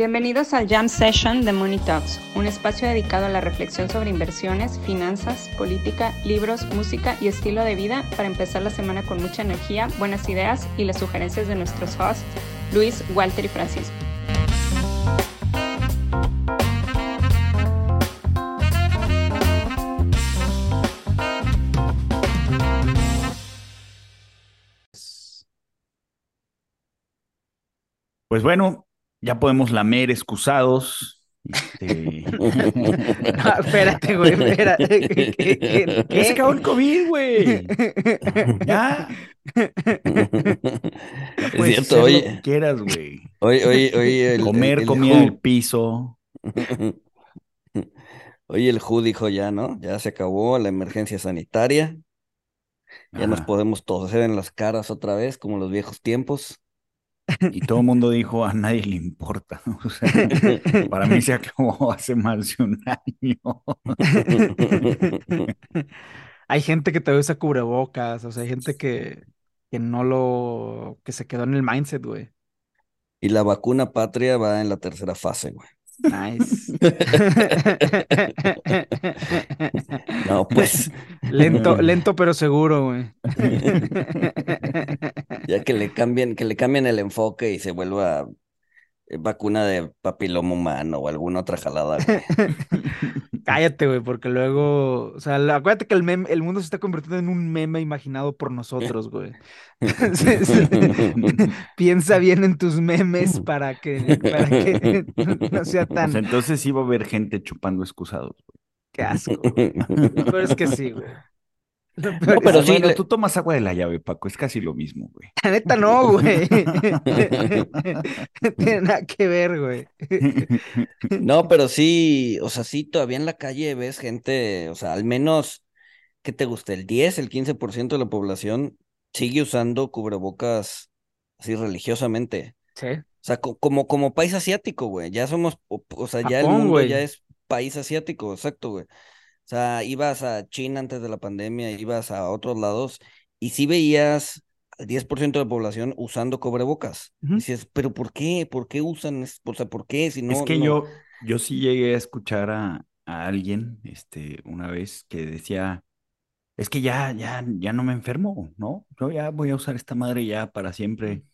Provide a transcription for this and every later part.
Bienvenidos al Jam Session de Money Talks, un espacio dedicado a la reflexión sobre inversiones, finanzas, política, libros, música y estilo de vida para empezar la semana con mucha energía, buenas ideas y las sugerencias de nuestros hosts, Luis, Walter y Francisco. Pues bueno, ya podemos lamer excusados. Este... No, espérate, güey, espérate. ¿Qué, qué, Ya se acabó el COVID, güey. Ya. Es Puedes cierto, hacer lo oye, que quieras, güey. oye, oye, oye, el, Comer el- el comida en el Who- piso. Oye, el WHO dijo ya, ¿no? Ya se acabó la emergencia sanitaria. Ya nos podemos toser en las caras otra vez, como en los viejos tiempos. Y todo el mundo dijo, a nadie le importa. O sea, para mí se acabó hace más de un año. Hay gente que todavía usa cubrebocas, o sea, hay gente que, que no lo, que se quedó en el mindset, güey. Y la vacuna patria va en la tercera fase, güey. Nice. No, pues, Lento, lento pero seguro, güey. ya que le cambien, que le cambien el enfoque y se vuelva vacuna de papiloma humano o alguna otra jalada, güey. Cállate, güey, porque luego, o sea, la- acuérdate que el meme- el mundo se está convirtiendo en un meme imaginado por nosotros, güey. Piensa bien en tus memes para que, para que no sea tan, entonces sí va a haber gente chupando excusados. güey. qué asco. güey. Peor es que sí, güey. No, pero que sí, Bueno, le- tú tomas agua de la llave, Paco, es casi lo mismo, güey. La neta no, güey. No tiene nada que ver, güey. No, pero sí, o sea, sí, todavía en la calle ves gente, o sea, al menos, ¿qué te gusta? El 10, el 15% de la población sigue usando cubrebocas así religiosamente. Sí. O sea, co- como, como país asiático, güey. Ya somos, o, o sea, ya el mundo güey. ya es país asiático, exacto, güey. O sea, ibas a China antes de la pandemia, ibas a otros lados y sí veías al 10% de la población usando cubrebocas. Ujú. Dices, pero ¿por qué? ¿Por qué usan? O sea, ¿por qué? Si no, Es que no- yo, yo sí llegué a escuchar a, a alguien, este, una vez que decía, es que ya, ya, ya no me enfermo, ¿no? Yo ya voy a usar esta madre ya para siempre,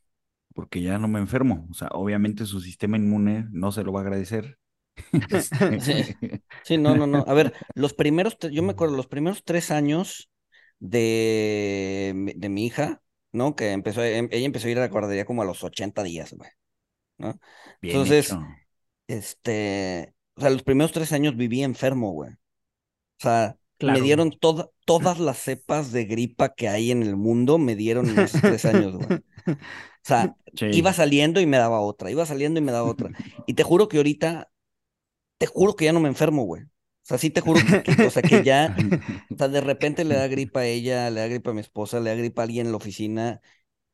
porque ya no me enfermo. O sea, obviamente su sistema inmune no se lo va a agradecer. Este, Sí. Sí, no, no, no. A ver, los primeros, yo me acuerdo, los primeros tres años de, mi- de mi hija, ¿no? Que empezó, em- ella empezó a ir a la guardería como a los 80 días, güey, ¿no? bien Entonces, hecho. este, o sea, los primeros tres años viví enfermo, güey. O sea, Claro, me dieron toda- todas las cepas de gripa que hay en el mundo, me dieron en esos tres años, güey. O sea, Sí. iba saliendo y me daba otra, iba saliendo y me daba otra. Y te juro que ahorita, te juro que ya no me enfermo, güey. O sea, sí te juro que, que- o sea, que ya, o sea, de repente le da gripa a ella, le da gripa a mi esposa, le da gripa a alguien en la oficina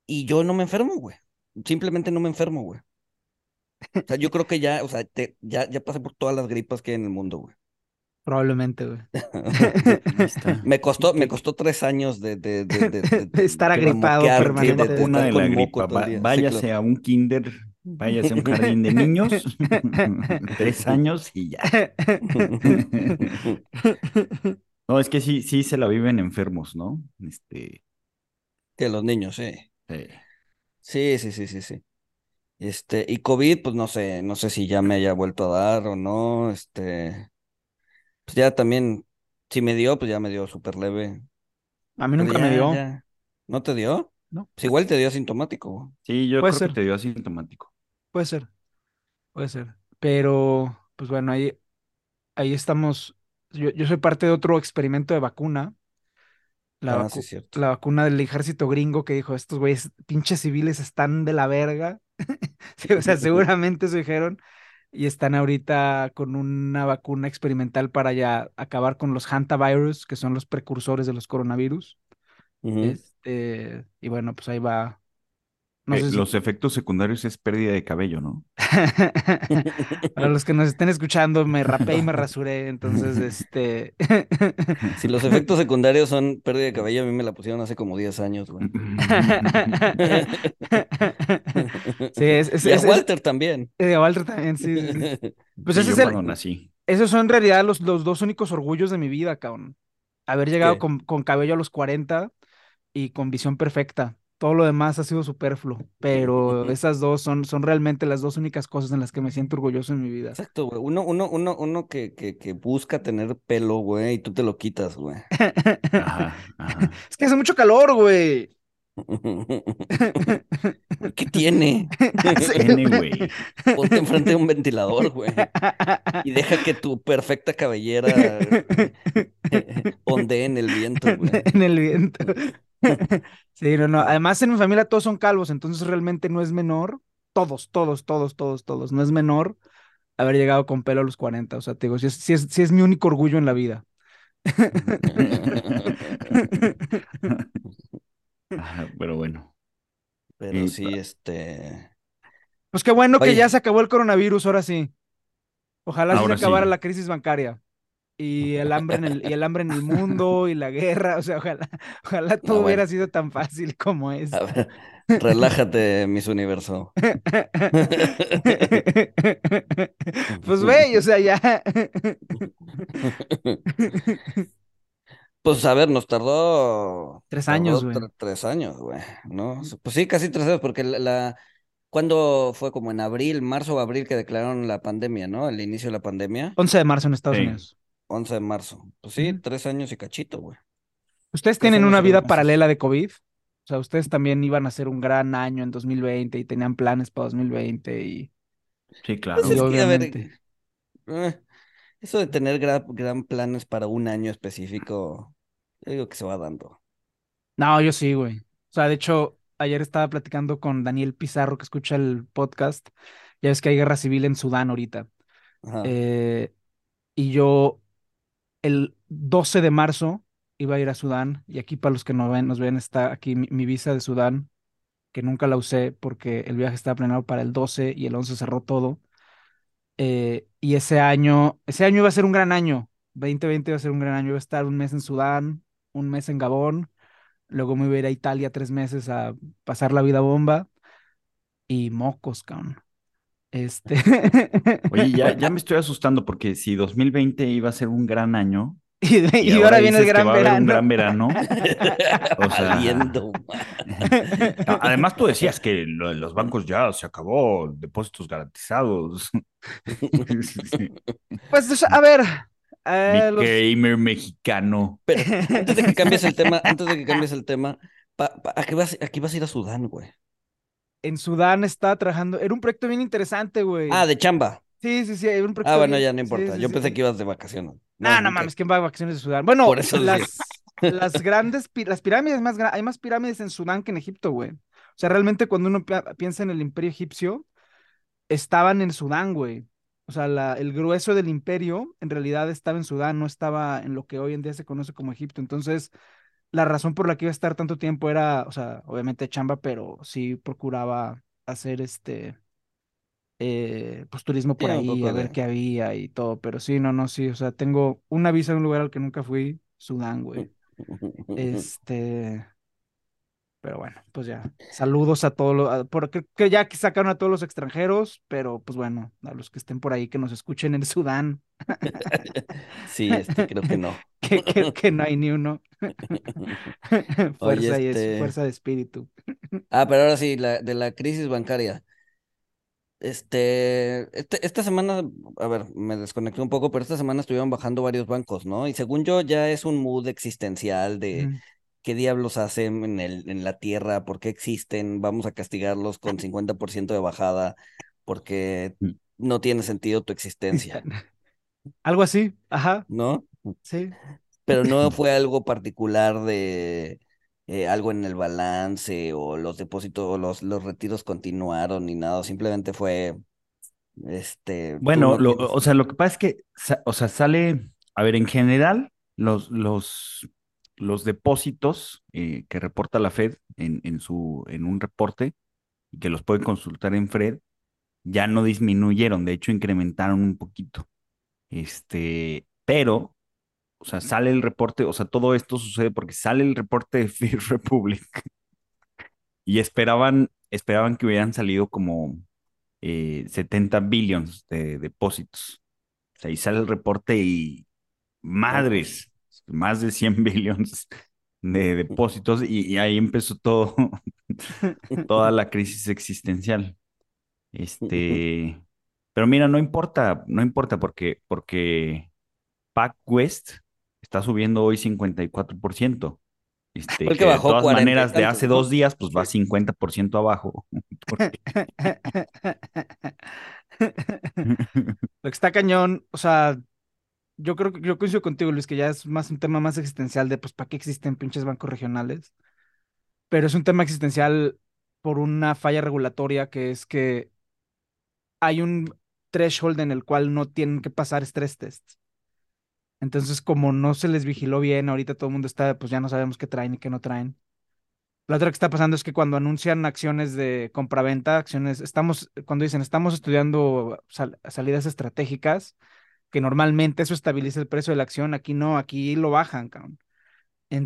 y yo no me enfermo, güey. Simplemente no me enfermo, güey. O sea, yo creo que ya, o sea, te- ya, ya pasé por todas las gripas que hay en el mundo, güey. Probablemente, güey. Me costó, me costó tres años de, de, de, de, de- De estar agripado moquear, sí, permanente. de- la gripa. váyase claro. a un kinder, váyase a un jardín de niños, tres años y ya. No, es que sí, sí se la viven enfermos, ¿no? Este, Que los niños, sí. eh, Sí, sí, sí, sí, sí. Este, y COVID, pues no sé, no sé si ya me haya vuelto a dar o no, este, pues ya también, si me dio, pues ya me dio súper leve. A mí nunca me dio. ya. ¿No te dio? No. Pues igual te dio asintomático. sí, yo Puede creo ser. que te dio asintomático. Puede ser, puede ser. Pero, pues bueno, ahí, ahí estamos. Yo, yo soy parte de otro experimento de vacuna. La, Ah, vacu- sí, es cierto. la vacuna del ejército gringo que dijo, estos güeyes, pinches civiles están de la verga. Sí, o sea, seguramente eso dijeron. Y están ahorita con una vacuna experimental para ya acabar con los hantavirus, que son los precursores de los coronavirus. Este, y bueno, pues ahí va. No Eh, si- Los efectos secundarios es pérdida de cabello, ¿no? Para los que nos estén escuchando, me rapé y me rasuré, entonces, este... Si los efectos secundarios son pérdida de cabello, a mí me la pusieron hace como 10 años, güey. Sí, es, es, Y a es- es- Walter también. eh, a Walter también, sí, sí, sí. Pues Sí, ese yo es el, nací. esos son en realidad los, los dos únicos orgullos de mi vida, cabrón. Haber llegado con, con cabello a los 40 y con visión perfecta. Todo lo demás ha sido superfluo, pero esas dos son, son realmente las dos únicas cosas en las que me siento orgulloso en mi vida. Exacto, güey. Uno, uno, uno, uno que, que, que busca tener pelo, güey, y tú te lo quitas, güey. Ajá, ajá. Es que hace mucho calor, güey. ¿Qué tiene? Tiene, güey. Ponte enfrente de un ventilador, güey. Y deja que tu perfecta cabellera ondee en el viento, güey. en el viento. Sí, no, no. Además, en mi familia todos son calvos, entonces realmente no es menor. Todos, todos, todos, todos, todos. No es menor haber llegado con pelo a los 40. O sea, te digo, sí es, sí es, mi único orgullo en la vida. Ajá, pero bueno. Pero Y sí, este. Pues qué bueno que ya se acabó el coronavirus, ahora sí. Ojalá Ahora se acabara sí. la crisis bancaria. Y el hambre en el, y el hambre en el mundo y la guerra. O sea, ojalá, ojalá todo bueno. hubiera sido tan fácil como es. A ver, relájate, Miss Universo. Pues güey, o sea, ya. Pues a ver, nos tardó. Tres años, güey. tre- Tres años, güey, ¿no? Pues sí, casi tres años, porque la, la- ¿Cuándo fue? Como en abril, marzo o abril que declararon la pandemia, ¿no? El inicio de la pandemia. 11 de marzo en Estados Sí. Unidos. 11 de marzo. Pues sí, tres años y cachito, güey. ¿Ustedes tienen una vida paralela de COVID? O sea, ustedes también iban a hacer un gran año en 2020 y tenían planes para 2020 y, Sí, claro. Pues y es que, a ver, obviamente. Eh, eso de tener gran, gran planes para un año específico, yo digo que se va dando. No, yo sí, güey. O sea, de hecho, ayer estaba platicando con Daniel Pizarro, que escucha el podcast. Ya ves que hay guerra civil en Sudán ahorita. Ajá. Eh, y yo el 12 de marzo iba a ir a Sudán. Y aquí para los que no ven, nos ven, está aquí mi, visa de Sudán, que nunca la usé porque el viaje estaba planeado para el 12 y el 11 cerró todo. Eh, y ese año, ese año iba a ser un gran año. 2020 iba a ser un gran año. Iba a estar un mes en Sudán, un mes en Gabón. Luego me iba a ir a Italia tres meses a pasar la vida bomba. Y mocos, cabrón. Este. Oye, ya, ya me estoy asustando porque si 2020 iba a ser un gran año Y, y, y ahora viene el que gran va a haber un gran verano. o sea- Además, tú decías que lo los bancos ya se acabó, depósitos garantizados. Pues, a ver. Mi eh, los- gamer mexicano. Pero antes de que cambies el tema, antes de que cambies el tema, pa- pa- ¿a qué vas, a qué vas a ir a Sudán, güey? En Sudán está trabajando. Era un proyecto bien interesante, güey. Ah, de chamba. Sí, sí, sí, era un proyecto Ah, bueno, bien- ya no importa. sí, Yo sí. pensé que ibas de vacaciones. No, no ok. mames, ¿quién va a vacaciones de Sudán? Bueno, Por eso las, grandes, pi- las pirámides más grandes, hay más pirámides en Sudán que en Egipto, güey. O sea, realmente cuando uno pi- piensa en el imperio egipcio, estaban en Sudán, güey. O sea, la- el grueso del imperio en realidad estaba en Sudán, no estaba en lo que hoy en día se conoce como Egipto. Entonces, la razón por la que iba a estar tanto tiempo era, o sea, obviamente chamba, pero sí procuraba hacer este, eh, pues turismo por Sí, ahí, a ver de- qué había y todo. Pero sí, no, no, sí, o sea, tengo una visa en un lugar al que nunca fui, Sudán, güey. Este, pero bueno, pues ya. Saludos a todos los, porque que ya que sacaron a todos los extranjeros, pero pues bueno, a los que estén por ahí que nos escuchen en Sudán, Sí, este, creo que no. que, que, que no hay ni uno. Fuerza y es- este- fuerza de espíritu. Ah, pero ahora sí, la, de la crisis bancaria. Este, este, esta semana, a ver, me desconecté un poco, pero esta semana estuvieron bajando varios bancos, ¿no? Y según yo, ya es un mood existencial de. Qué diablos hacen en el, en la tierra, por qué existen, vamos a castigarlos con 50% de bajada, porque Mm. no tiene sentido tu existencia, Algo así, ajá, ¿no? sí. Pero no fue algo particular de eh, algo en el balance o los depósitos o los, los retiros continuaron ni nada, simplemente fue este. tú Bueno, no lo- tienes- o sea, lo que pasa es que, o sea, sale, a ver, en general, los, los, los depósitos eh, que reporta la Fed en, en su, en un reporte y que los puede consultar en Fred, ya no disminuyeron, de hecho incrementaron un poquito. Este, pero, o sea, sale el reporte, o sea, todo esto sucede porque sale el reporte de Fear Republic y esperaban, esperaban que hubieran salido como 70 eh, billions de depósitos. O sea, y sale el reporte y madres, más de 100 billions de depósitos y, ahí empezó todo, toda la crisis existencial. Este, pero mira, no importa, no importa porque, porque Pac West está subiendo hoy 54%. Este, que de todas maneras, de hace dos días, pues va 50% abajo. Lo que está cañón, o sea, yo creo que yo coincido contigo, Luis, que ya es más un tema más existencial de pues para qué existen pinches bancos regionales. Pero es un tema existencial por una falla regulatoria que es que hay un threshold en el cual no tienen que pasar stress tests. Entonces, como no se les vigiló bien, ahorita todo el mundo está, pues ya no sabemos qué traen y qué no traen. La otra que está pasando es que cuando anuncian acciones de compraventa, acciones, estamos, cuando dicen estamos estudiando salidas estratégicas, que normalmente eso estabiliza el precio de la acción, aquí no, aquí lo bajan, cabrón.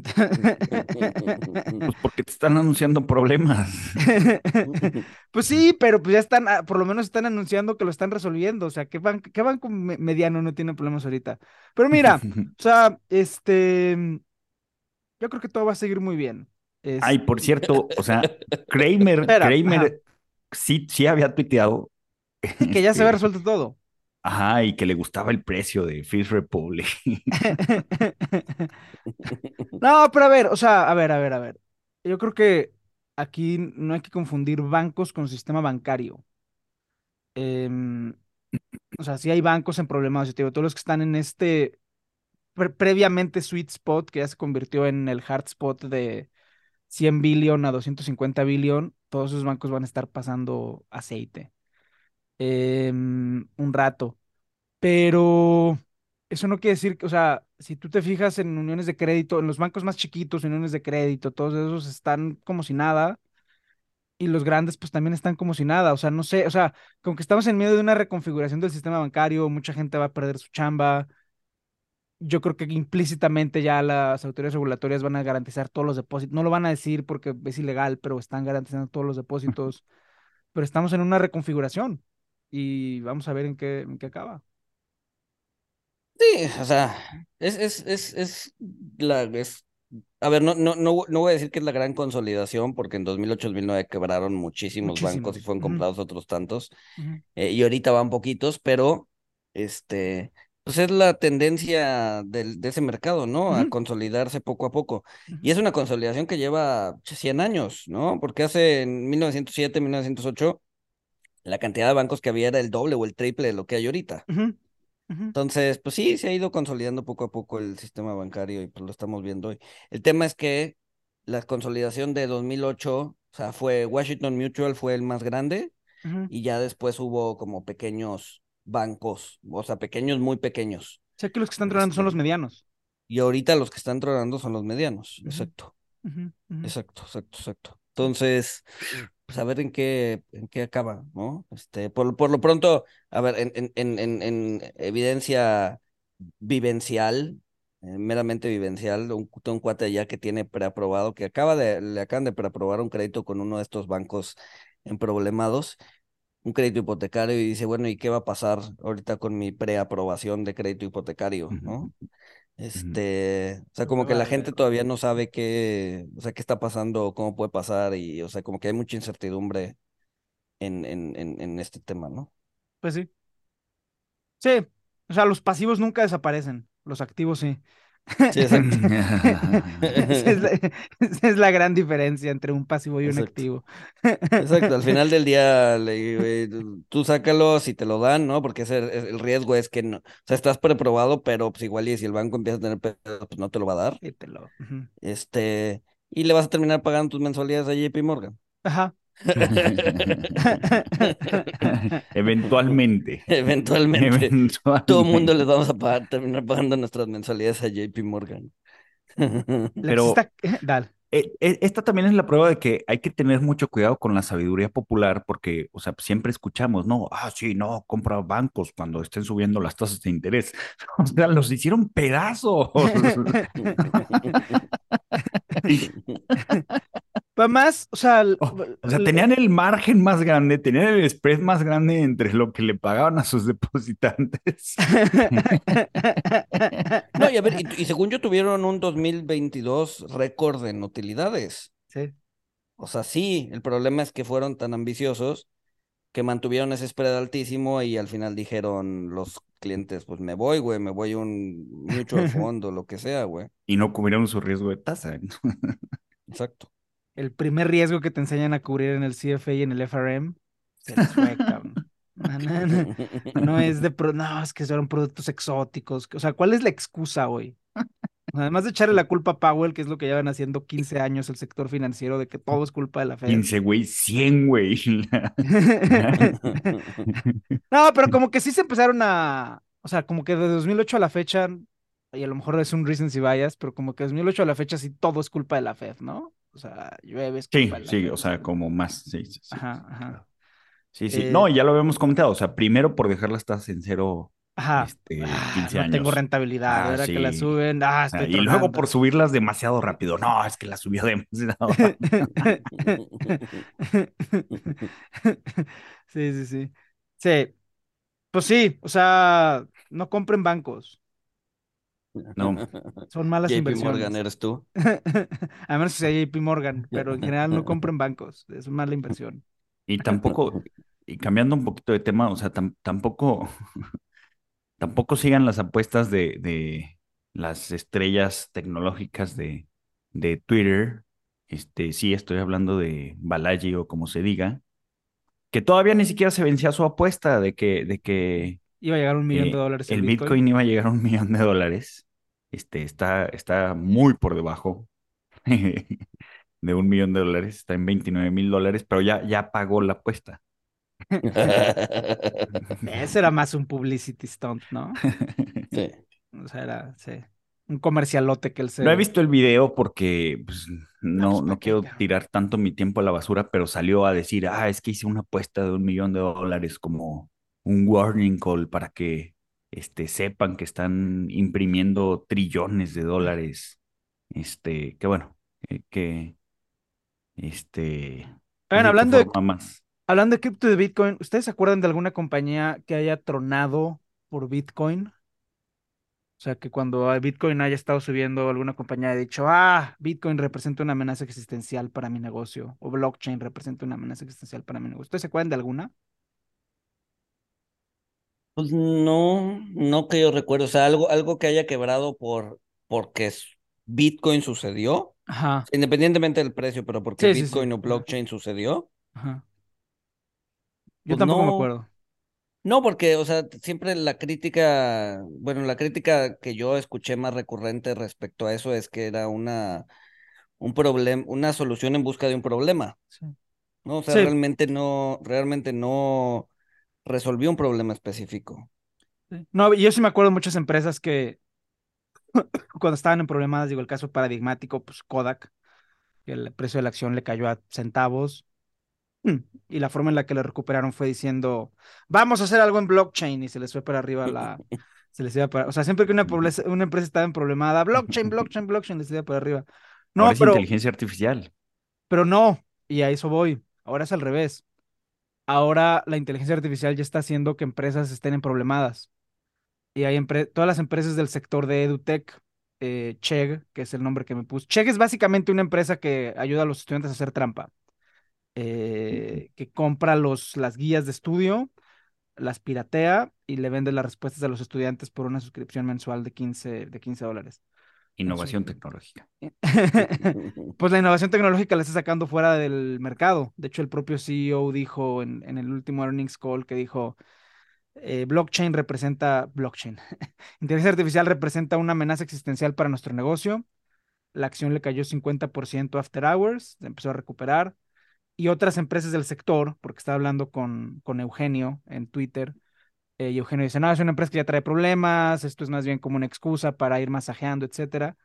Pues porque te están anunciando problemas. pues sí, pero pues ya están, ah, por lo menos están anunciando que lo están resolviendo. O sea, ¿qué, banco, qué banco mediano no tiene problemas ahorita? Pero mira, o sea, este, yo creo que todo va a seguir muy bien. Ay, por cierto, o sea, Kramer, Kramer sí, sí había tuiteado. que ya se había este, resuelto todo. Ajá, y que le gustaba el precio de Fifth Republic. no, pero a ver, o sea, a ver, a ver, a ver. Yo creo que aquí no hay que confundir bancos con sistema bancario. Em, o sea, sí hay bancos en problemas, yo te digo, todos los que están en este previamente sweet spot, que ya se convirtió en el hard spot de 100 billion a 250 billion, todos esos bancos van a estar pasando aceite. Em, un rato. Pero eso no quiere decir que, o sea, si tú te fijas en uniones de crédito, en los bancos más chiquitos, uniones de crédito, todos esos están como si nada. Y los grandes, pues también están como si nada. O sea, no sé, o sea, como que estamos en medio de una reconfiguración del sistema bancario, mucha gente va a perder su chamba. Yo creo que implícitamente ya las autoridades regulatorias van a garantizar todos los depósitos. No lo van a decir porque es ilegal, pero están garantizando todos los depósitos. pero estamos en una reconfiguración y vamos a ver en qué, en qué acaba. Sí, o sea, es, es, es, es la, es, a ver, no, no, no, no voy a decir que es la gran consolidación, porque en 2008-2009 quebraron muchísimos, bancos y fueron comprados otros tantos, eh, y ahorita van poquitos, pero, este, pues es la tendencia del, de ese mercado, ¿no? A consolidarse poco a poco. Y es una consolidación que lleva 100 años, ¿no? Porque hace en 1907, 1908, la cantidad de bancos que había era el doble o el triple de lo que hay ahorita. Entonces, pues sí, se ha ido consolidando poco a poco el sistema bancario y pues lo estamos viendo hoy. El tema es que la consolidación de 2008, o sea, fue Washington Mutual fue el más grande y ya después hubo como pequeños bancos, o sea, pequeños, muy pequeños. O sea, que los que están tronando son los este, medianos. Y ahorita los que están tronando son los medianos, exacto. Exacto, exacto, exacto. Entonces, pues a ver en qué, en qué acaba, ¿no? Este, por, por lo pronto, a ver, en, en, en, en evidencia vivencial, eh, meramente vivencial, un, un cuate allá que tiene preaprobado, que acaba de, le acaban de preaprobar un crédito con uno de estos bancos en problemados, un crédito hipotecario, y dice, bueno, ¿y qué va a pasar ahorita con mi preaprobación de crédito hipotecario, ¿no? Este, o sea, como que la gente todavía no sabe qué, o sea, qué está pasando, cómo puede pasar, y, o sea, como que hay mucha incertidumbre en, en, en, en este tema, ¿no? Pues sí. Sí, o sea, los pasivos nunca desaparecen, los activos sí. Sí, exacto. esa, es la, gran diferencia entre un pasivo y un activo. Exacto, al final del día tú sácalo si te lo dan, ¿no? Porque ese, el riesgo es que no, o sea, estás preprobado, pero pues igual y si el banco empieza a tener pedo, pues no te lo va a dar. Y te lo... Este, y le vas a terminar pagando tus mensualidades a JP Morgan. Ajá. Eventualmente. Eventualmente. Todo el mundo les vamos a pagar, terminar pagando nuestras mensualidades a JP Morgan. Pero, e- e- esta también es la prueba de que hay que tener mucho cuidado con la sabiduría popular porque, o sea, siempre escuchamos, no, ah, sí, no, compra bancos cuando estén subiendo las tasas de interés. O sea, los hicieron pedazos. Pero más, o sea, Oh, o sea, tenían el margen más grande, tenían el spread más grande entre lo que le pagaban a sus depositantes. No, y a ver, y, y según yo tuvieron un 2022 récord en utilidades. Sí. O sea, sí, el problema es que fueron tan ambiciosos que mantuvieron ese spread altísimo y al final dijeron los clientes, pues me voy, güey, me voy un mutual fondo, lo que sea, güey. Y no cubrieron su riesgo de tasa. Exacto. El primer riesgo que te enseñan a cubrir en el CFA y en el FRM se les fue, cabrón. No, no, no. No es de, pro- no, es que son productos exóticos. O sea, ¿cuál es la excusa hoy? Además de echarle la culpa a Powell, que es lo que llevan haciendo 15 años el sector financiero, de que todo es culpa de la Fed. 15, güey, 100, güey. No, pero como que sí se empezaron a, o sea, como que de 2008 a la fecha, y a lo mejor es un recency bias, pero como que de 2008 a la fecha sí todo es culpa de la Fed, ¿no? O sea, llueve es Sí, la sí, o sea, ¿no? como más, sí, sí, sí. Ajá, ajá. Sí, sí. Eh, No, ya lo habíamos comentado. O sea, primero por dejar las tasas en cero Ajá. este, Ah, 15 no años. tengo rentabilidad, Ah, ahora que la sí. suben, ah, Ah, y luego por subirlas demasiado rápido. No, es que la subió demasiado. Sí, sí, sí. Sí, pues sí, o sea, no compren bancos, No. son malas JP inversiones. Morgan, ¿eres tú? A menos que sea JP Morgan, pero en general no compren bancos, es mala inversión. Y tampoco, y cambiando un poquito de tema, o sea, tam- tampoco, tampoco sigan las apuestas de, de las estrellas tecnológicas de, de Twitter. Este, sí, estoy hablando de Balaji o como se diga, que todavía ni siquiera se vencía su apuesta de que, de que Iba a llegar un millón eh, de dólares el Bitcoin iba a llegar a un millón de dólares. Este, está, está muy por debajo de un millón de dólares, está en 29 mil dólares, pero ya, ya pagó la apuesta. Ese era más un publicity stunt, ¿no? Sí. O sea, era, sí, un comercialote que él se... No he visto el video porque pues, no, pues, no ¿para qué, quiero tirar tanto mi tiempo a la basura, pero salió a decir, ah, es que hice una apuesta de un millón de dólares como un warning call para que este, sepan que están imprimiendo trillones de dólares. Este, que bueno, eh, que este, pues Oigan, hablando de, más. hablando de cripto de Bitcoin, ¿ustedes se acuerdan de alguna compañía que haya tronado por Bitcoin? O sea, que cuando Bitcoin haya estado subiendo, alguna compañía haya dicho, ah, Bitcoin representa una amenaza existencial para mi negocio, o blockchain representa una amenaza existencial para mi negocio. ¿Ustedes se acuerdan de alguna? Pues no, no que yo recuerdo. O sea, algo, algo que haya quebrado por porque Bitcoin sucedió, Ajá, independientemente del precio, pero porque Sí, sí, sí. Bitcoin o blockchain sucedió. ajá. Yo Pues tampoco me acuerdo. No, porque, o sea, siempre la crítica, bueno, la crítica que yo escuché más recurrente respecto a eso es que era una, un problema, una solución en busca de un problema, Sí. ¿no? O sea, realmente no, realmente no resolvió un problema específico. No, yo sí me acuerdo de muchas empresas que cuando estaban en problemas, digo, el caso paradigmático, pues Kodak, que el precio de la acción le cayó a centavos, mm, y la forma en la que le recuperaron fue diciendo, vamos a hacer algo en blockchain, y se les fue para arriba la... Se les iba para... O sea, siempre que una, pobreza- una empresa estaba en problemada, blockchain, blockchain, blockchain, les iba para arriba. No, Ahora es pero, inteligencia artificial. pero no, y a eso voy. Ahora es al revés. Ahora la inteligencia artificial ya está haciendo que empresas estén en problemadas. Y hay todas las empresas del sector de EduTech, eh, Chegg, que es el nombre que me puse. Chegg es básicamente una empresa que ayuda a los estudiantes a hacer trampa, eh, que compra los, las guías de estudio, las piratea y le vende las respuestas a los estudiantes por una suscripción mensual de 15, de 15 dólares. Innovación tecnológica. Pues la innovación tecnológica la está sacando fuera del mercado. De hecho, el propio CEO dijo en, en el último earnings call que dijo, eh, blockchain representa, blockchain, inteligencia artificial representa una amenaza existencial para nuestro negocio. La acción le cayó 50% after hours, se empezó a recuperar. Y otras empresas del sector, porque estaba hablando con, con Eugenio en Twitter, eh, Eugenio dice, no, es una empresa que ya trae problemas, esto es más bien como una excusa para ir masajeando, etcétera.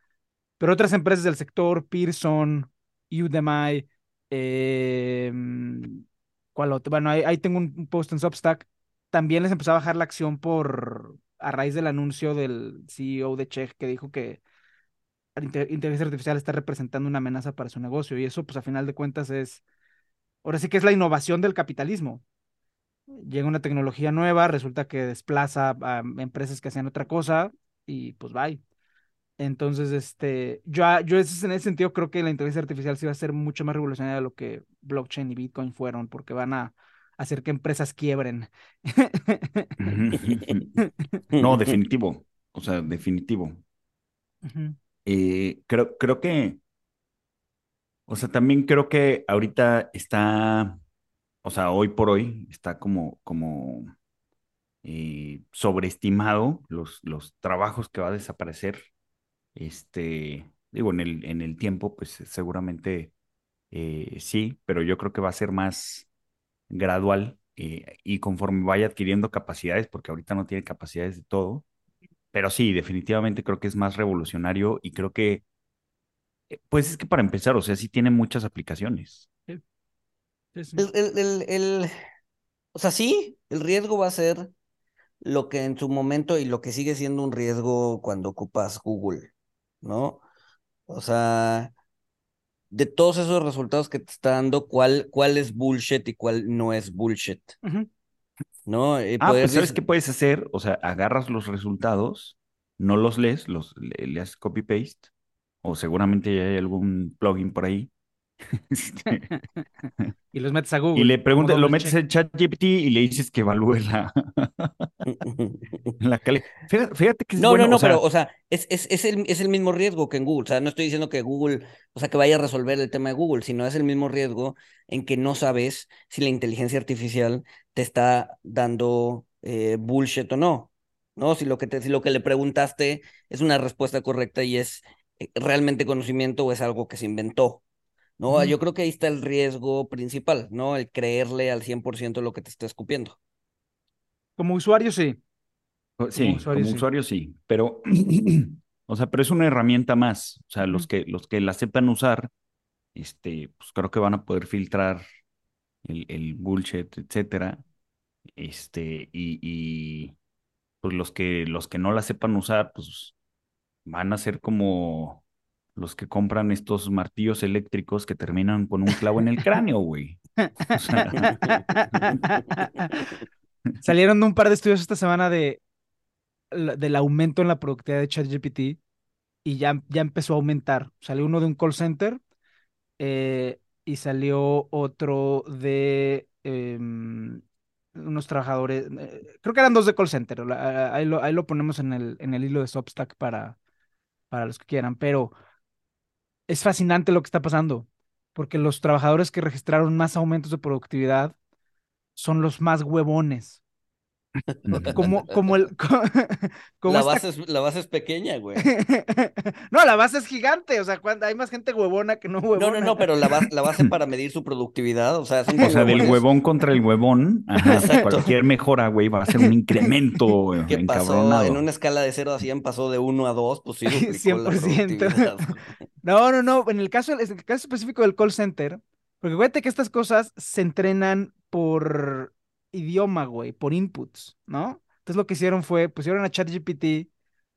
Pero otras empresas del sector, Pearson, Udemy, em, ¿cuál otro? Bueno, ahí, tengo un post en Substack. También les empezó a bajar la acción por, a raíz del anuncio del CEO de Check que dijo que inteligencia artificial está representando una amenaza para su negocio. Y eso, pues a final de cuentas, es, ahora sí que es la innovación del capitalismo. Llega una tecnología nueva, resulta que desplaza a empresas que hacían otra cosa y pues bye. Entonces, este, yo, a- yo en ese sentido creo que la inteligencia artificial sí va a ser mucho más revolucionaria de lo que blockchain y Bitcoin fueron, porque van a hacer que empresas quiebren. No, definitivo. O sea, definitivo. Eh, creo, creo que, o sea, también creo que ahorita está, o sea, hoy por hoy está como, como eh, sobreestimado los, los trabajos que va a desaparecer. Este, digo, en el, en el tiempo, pues seguramente eh, sí, pero yo creo que va a ser más gradual eh, y conforme vaya adquiriendo capacidades, porque ahorita no tiene capacidades de todo, pero sí, definitivamente creo que es más revolucionario y creo que, eh, pues es que para empezar, o sea, sí tiene muchas aplicaciones. Sí, sí. El, el, el, o sea, sí, el riesgo va a ser lo que en su momento y lo que sigue siendo un riesgo cuando ocupas Google, ¿no? O sea, de todos esos resultados que te está dando, ¿cuál, cuál es bullshit y cuál no es bullshit? ¿No? Eh, Ah, pues ¿sabes qué puedes hacer? O sea, agarras los resultados, no los lees, los le, le haces copy-paste, o seguramente ya hay algún plugin por ahí. Este, Y los metes a Google. y le preguntas, lo metes en ChatGPT y le dices que evalúe la, la calidad. Fíjate, fíjate que es No, bueno, no, no, o sea, pero, o sea, es, es, es, el, es el mismo riesgo que en Google. O sea, no estoy diciendo que Google, o sea, que vaya a resolver el tema de Google, sino es el mismo riesgo en que no sabes si la inteligencia artificial te está dando eh, bullshit o no. ¿No? Si lo que te, si lo que le preguntaste es una respuesta correcta y es eh, realmente conocimiento o es algo que se inventó. ¿No? Ujú. Yo creo que ahí está el riesgo principal, ¿no? El creerle al 100% lo que te está escupiendo. Como usuario, sí. O- Sí, como usuario, usuario, sí. sí, pero, o sea, pero es una herramienta más. O sea, los que, los que la sepan usar, este, pues creo que van a poder filtrar el, el bullshit, etcétera. Este, y, y pues los que, los que no la sepan usar, pues van a ser como los que compran estos martillos eléctricos que terminan con un clavo en el cráneo, güey. Salieron un par de estudios esta semana de, del aumento en la productividad de ChatGPT y ya, ya empezó a aumentar. Salió uno de un call center eh, y salió otro de em, unos trabajadores, eh, creo que eran dos de call center, ahí lo, ahí lo ponemos en el, en el hilo de Substack para, para los que quieran, pero es fascinante lo que está pasando, porque los trabajadores que registraron más aumentos de productividad son los más huevones. Como, como el, co- como La esta- base es, la base es pequeña, güey. No, la base es gigante, o sea, cuando hay más gente huevona que no huevona. No, no, no, pero la base, la base para medir su productividad, o sea, o sea, del huevón contra el huevón, ajá, cualquier mejora, güey, va a ser un incremento ¿Qué pasó? En una escala de 0 a 100 pasó de 1 a 2, pues sí duplicó la 100%. productividad. No, no, no. En el caso, en el caso específico del call center, porque fíjate que estas cosas se entrenan por idioma, güey, por inputs, ¿no? Entonces lo que hicieron fue, pusieron a ChatGPT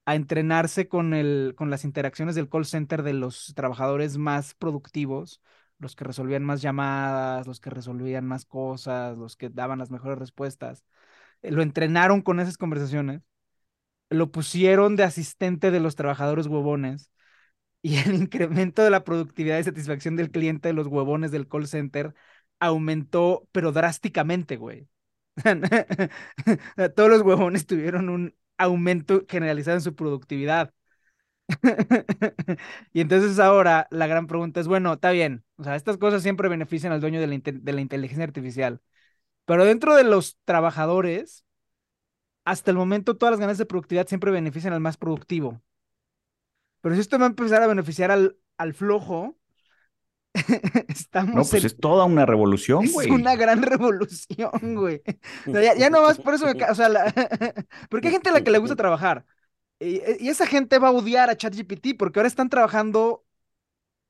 a entrenarse con el, con las interacciones del call center de los trabajadores más productivos, los que resolvían más llamadas, los que resolvían más cosas, los que daban las mejores respuestas. Eh, Lo entrenaron con esas conversaciones, lo pusieron de asistente de los trabajadores huevones y el incremento de la productividad y satisfacción del cliente de los huevones del call center aumentó, pero drásticamente, güey. Todos los huevones tuvieron un aumento generalizado en su productividad. Y entonces ahora la gran pregunta es, bueno, está bien, o sea, estas cosas siempre benefician al dueño de la, de la inteligencia artificial, pero dentro de los trabajadores, hasta el momento todas las ganancias de productividad siempre benefician al más productivo. Pero si esto va a empezar a beneficiar al, al flojo, estamos No, pues en- es toda una revolución, es una gran revolución, güey. O sea, ya, ya nomás por eso me o sea, la- porque hay gente a la que le gusta trabajar. Y, y esa gente va a odiar a ChatGPT porque ahora están trabajando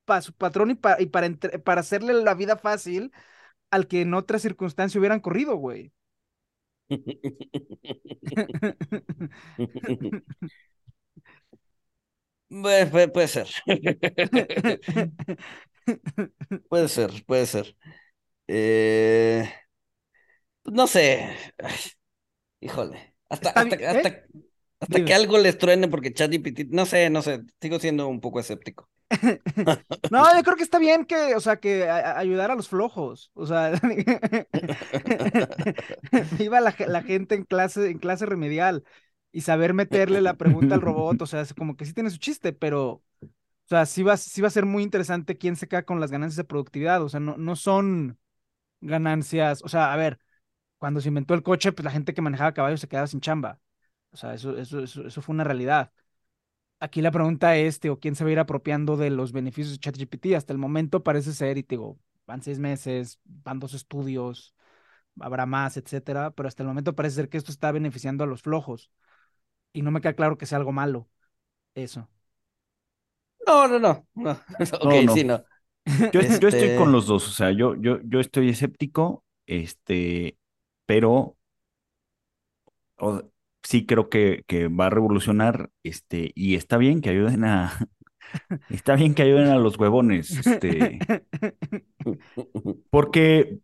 para su patrón y, pa- y para, entre- para hacerle la vida fácil al que en otra circunstancia hubieran corrido, güey. Puede ser. Puede ser, puede ser. Eh, no sé. Ay, híjole. Hasta, Está hasta, bien, hasta, ¿eh? hasta que algo les truene porque ChatGPT, no sé, no sé, sigo siendo un poco escéptico. No, yo creo que está bien que, o sea, que a- ayudar a los flojos. O sea, viva la, ge- la gente en clase, en clase remedial y saber meterle la pregunta al robot. O sea, es como que sí tiene su chiste, pero, o sea, sí va, va a ser muy interesante quién se queda con las ganancias de productividad. O sea, no, no son ganancias. O sea, a ver, cuando se inventó el coche, pues la gente que manejaba caballos se quedaba sin chamba. O sea, eso, eso, eso, fue una realidad. Aquí la pregunta es, ¿quién se va a ir apropiando de los beneficios de ChatGPT? Hasta el momento parece ser, y digo, van seis meses, van dos estudios, habrá más, etcétera, pero hasta el momento parece ser que esto está beneficiando a los flojos. Y no me queda claro que sea algo malo. Eso. No, no, no, no. Ok, no. sí, no. Yo, yo estoy Este- con los dos, o sea, yo, yo, yo estoy escéptico, este, pero o- sí creo que, que va a revolucionar, este, y está bien que ayuden a, está bien que ayuden a los huevones, este, porque,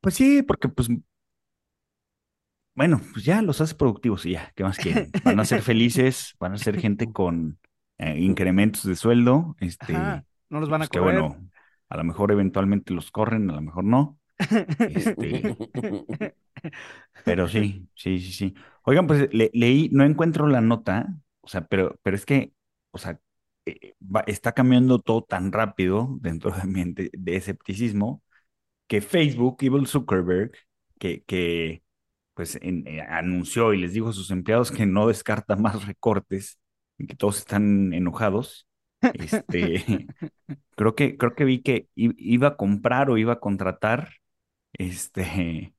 pues sí, porque pues, bueno, pues ya los hace productivos y ya, ¿qué más quieren? Van a ser felices, van a ser gente con eh, incrementos de sueldo, este, Ajá, no los van a pues que correr. bueno, a lo mejor eventualmente los corren, a lo mejor no. Este, pero sí, sí, sí, sí. Oigan, pues le- leí, no encuentro la nota, o sea, pero, pero es que, o sea, eh, va- está cambiando todo tan rápido dentro de mi ente- de escepticismo que Facebook, Evil Zuckerberg, que, que pues en- eh, anunció y les dijo a sus empleados que no descarta más recortes y que todos están enojados. Este, creo que, creo que vi que iba a comprar o iba a contratar este,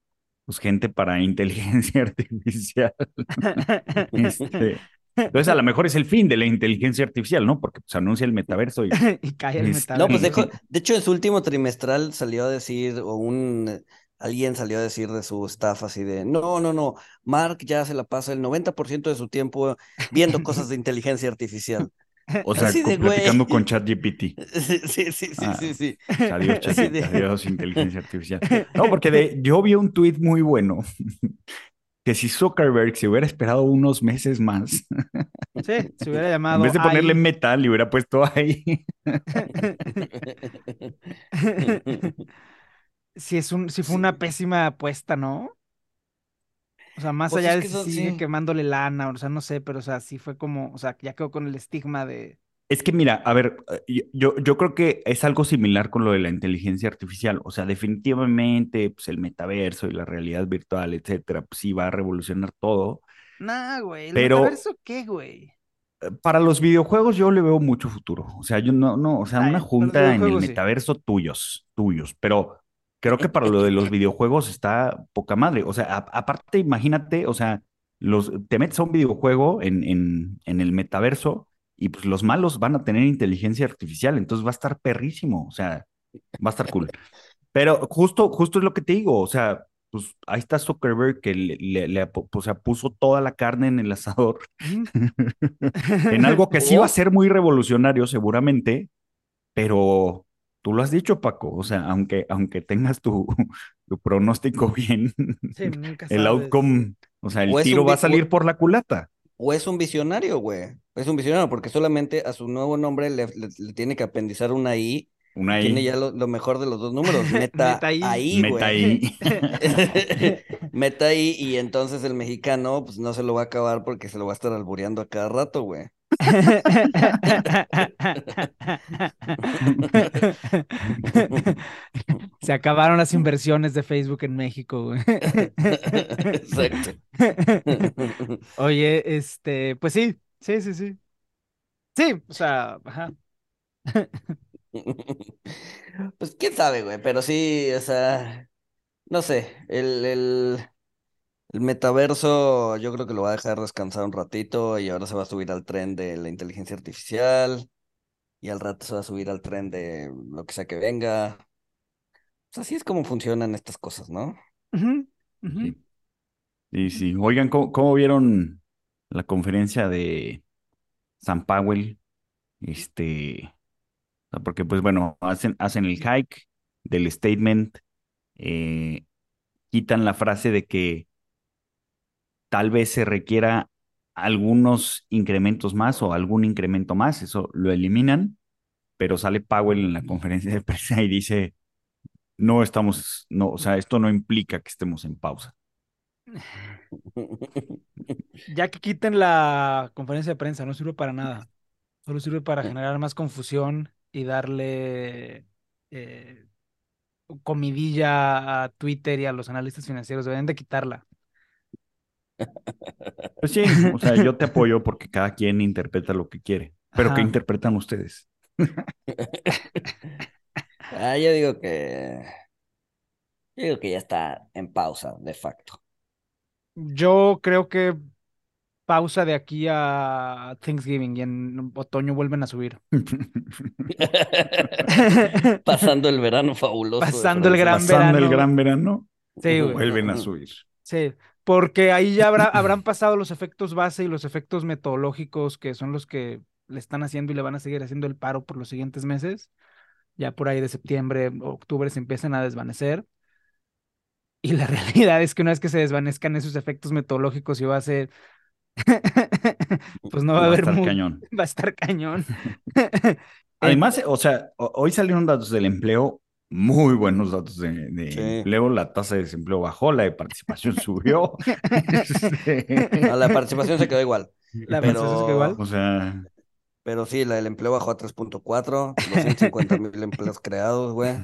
pues gente para inteligencia artificial. Este, entonces a lo mejor es el fin de la inteligencia artificial, ¿no? Porque se anuncia el metaverso y y cae el Este, No, pues metaverso. dejó- de hecho en su último trimestral salió a decir, o un, alguien salió a decir de su staff así de, no, no, no, Mark ya se la pasa el 90% de su tiempo viendo cosas de inteligencia artificial. o sea, con- platicando con ChatGPT. Sí, sí, sí, sí, Ah. sí, sí. Adiós, Así chat, de- adiós, inteligencia artificial. No, porque de, yo vi un tuit muy bueno que si Zuckerberg se hubiera esperado unos meses más, Sí, se hubiera en llamado vez de ponerle AI. metal, le hubiera puesto ahí. Si es un, si fue una pésima apuesta, ¿no? O sea, más Pues allá de que si son- sigue sí. quemándole lana, o sea, no sé, pero o sea, sí fue como, o sea, ya quedó con el estigma de. Es que mira, a ver, eh, yo, yo creo que es algo similar con lo de la inteligencia artificial. O sea, definitivamente, pues el metaverso y la realidad virtual, etcétera, pues sí va a revolucionar todo. Nah, güey, ¿el Pero- metaverso qué, güey? Eh, Para los videojuegos yo le veo mucho futuro. O sea, yo no, no, o sea, Ay, una junta en el sí. metaverso tuyos, tuyos, pero creo que para lo de los videojuegos está poca madre. O sea, a- aparte, imagínate, o sea, los, te metes a un videojuego en, en, en el metaverso y pues los malos van a tener inteligencia artificial, entonces va a estar perrísimo, o sea, va a estar cool. Pero justo, justo es lo que te digo, o sea, pues ahí está Zuckerberg que le, le- le sea, puso toda la carne en el asador en algo que sí va a ser muy revolucionario seguramente, pero tú lo has dicho, Paco, o sea, aunque, aunque tengas tu, tu pronóstico bien, Sí, nunca el sabes. outcome, o sea, el O tiro va a salir por la culata. O es un visionario, güey. Es un visionario porque solamente a su nuevo nombre le, le- le tiene que apendizar una I. Una Tiene I, ya lo, lo mejor de los dos números. Meta, Meta I. ahí, güey. meta I. Meta ahí y entonces el mexicano pues no se lo va a acabar porque se lo va a estar albureando a cada rato, güey. Se acabaron las inversiones de Facebook en México, güey. Exacto. Oye, este, pues sí, sí, sí, sí. Sí, o sea, ajá. Pues quién sabe, güey, pero sí, o sea, no sé, el, el, el metaverso yo creo que lo va a dejar descansar un ratito y ahora se va a subir al tren de la inteligencia artificial y al rato se va a subir al tren de lo que sea que venga. Pues así es como funcionan estas cosas, ¿no? Ujú. Sí. Sí, sí. Oigan, ¿cómo, cómo vieron la conferencia de San Powell? Este, porque pues bueno, hacen, hacen el hike del statement, eh, quitan la frase de que tal vez se requiera algunos incrementos más o algún incremento más, eso lo eliminan, pero sale Powell en la conferencia de prensa y dice, no estamos, no, o sea, esto no implica que estemos en pausa. Ya que quiten la conferencia de prensa, no sirve para nada. Solo sirve para generar más confusión y darle eh, comidilla a Twitter y a los analistas financieros. Deberían de quitarla. Pues sí, o sea, yo te apoyo porque cada quien interpreta lo que quiere, pero ¿qué Ajá. interpretan ustedes? Ah, yo digo que. Yo digo que ya está en pausa, de facto. Yo creo que pausa de aquí a Thanksgiving y en otoño vuelven a subir. Pasando el verano fabuloso. Pasando el gran Pasando el verano. gran verano, Sí, güey. vuelven a subir. Sí, porque ahí ya habrá, habrán pasado los efectos base y los efectos metodológicos que son los que le están haciendo y le van a seguir haciendo el paro por los siguientes meses. Ya por ahí de septiembre, octubre se empiezan a desvanecer. Y la realidad es que una vez que se desvanezcan esos efectos metodológicos y va a ser, pues no va a Va a haber estar mu- cañón. va a estar cañón. Además, o sea, ho- hoy salieron datos del empleo, muy buenos datos de, de Sí. empleo, la tasa de desempleo bajó, la de participación subió. Este, No, la participación se quedó igual. La Pero- francesa es que igual. o sea, Pero sí, la del empleo bajó a 3.4, 250 mil empleos creados, güey.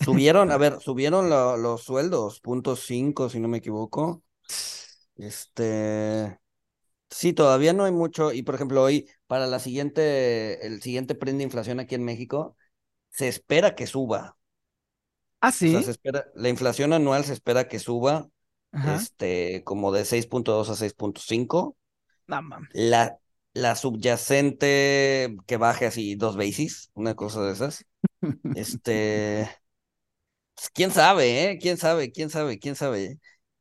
Subieron, a ver, subieron lo- los sueldos, punto cinco, si no me equivoco. Este, sí, todavía no hay mucho. Y por ejemplo, hoy, para la siguiente, el siguiente print de inflación aquí en México, se espera que suba. Ah, O sí. sea, se espera, la inflación anual se espera que suba, Ajá. este, como de 6.2 a 6.5. No, mames. La, la subyacente que baje así dos bases, una cosa de esas. Este, pues, quién sabe, ¿eh? ¿Quién sabe? ¿Quién sabe? ¿Quién sabe?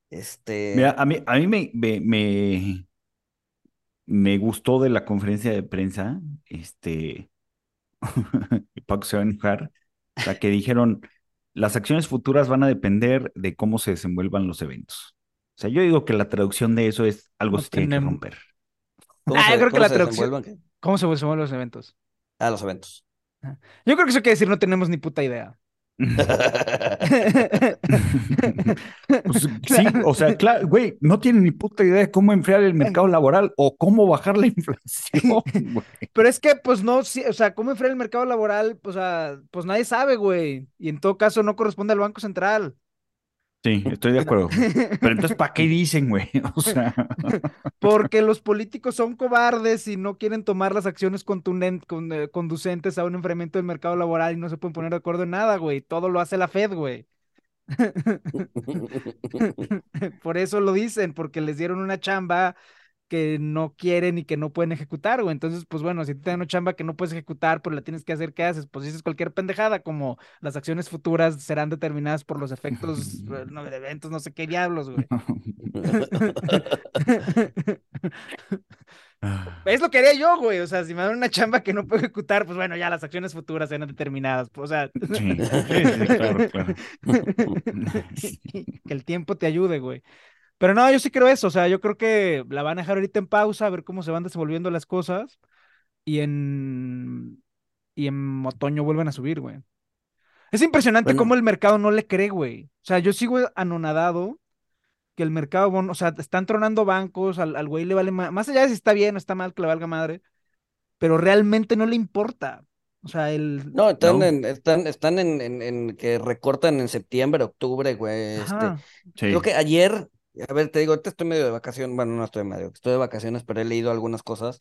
Este, mira, a mí, a mí me, me, me, me gustó de la conferencia de prensa, este, Paco se va a enojar, o sea, que dijeron, las acciones futuras van a depender de cómo se desenvuelvan los eventos. O sea, yo digo que la traducción de eso es algo No se tiene que romper. ¿cómo Ah, se- yo creo que la traducción-. ¿Cómo se suman los eventos? Ah, los eventos. Yo creo que eso quiere decir no tenemos ni puta idea. Pues, sí, o sea, claro, güey, no tienen ni puta idea de cómo enfriar el mercado laboral o cómo bajar la inflación, güey. Pero es que, pues no, sí, o sea, ¿cómo enfriar el mercado laboral? O sea, pues nadie sabe, güey. Y en todo caso no corresponde al Banco Central. Sí, estoy de acuerdo. Pero entonces, ¿para qué dicen, güey? O sea, Porque los políticos son cobardes y no quieren tomar las acciones con- eh, conducentes a un enfriamiento del mercado laboral y no se pueden poner de acuerdo en nada, güey. Todo lo hace la Fed, güey. Por eso lo dicen, porque les dieron una chamba que no quieren y que no pueden ejecutar, güey. Entonces, pues bueno, si te dan una chamba que no puedes ejecutar, pues la tienes que hacer, ¿qué haces? Pues dices cualquier pendejada, como las acciones futuras serán determinadas por los efectos, eh, no, de eventos, no sé qué diablos, güey. Es lo que haría yo, güey. O sea, si me dan una chamba que no puedo ejecutar, pues bueno, ya las acciones futuras serán determinadas. pues, O sea, sí, sí, sí, claro, claro. que el tiempo te ayude, güey. Pero no, yo sí creo eso. O sea, yo creo que la van a dejar ahorita en pausa, a ver cómo se van desenvolviendo las cosas. Y en, y en otoño vuelven a subir, güey. Es impresionante Bueno. cómo el mercado no le cree, güey. O sea, yo sigo anonadado que el mercado, bueno, o sea, están tronando bancos, al, al güey le vale más, más allá de si está bien o está mal, que le valga madre, pero realmente no le importa. O sea, el... No, están, No. En, están, están en, en, en que recortan en septiembre, octubre, güey. Este. Sí. Creo que ayer, a ver, te digo, ahorita estoy medio de vacaciones, bueno, no estoy medio, estoy de vacaciones, pero he leído algunas cosas.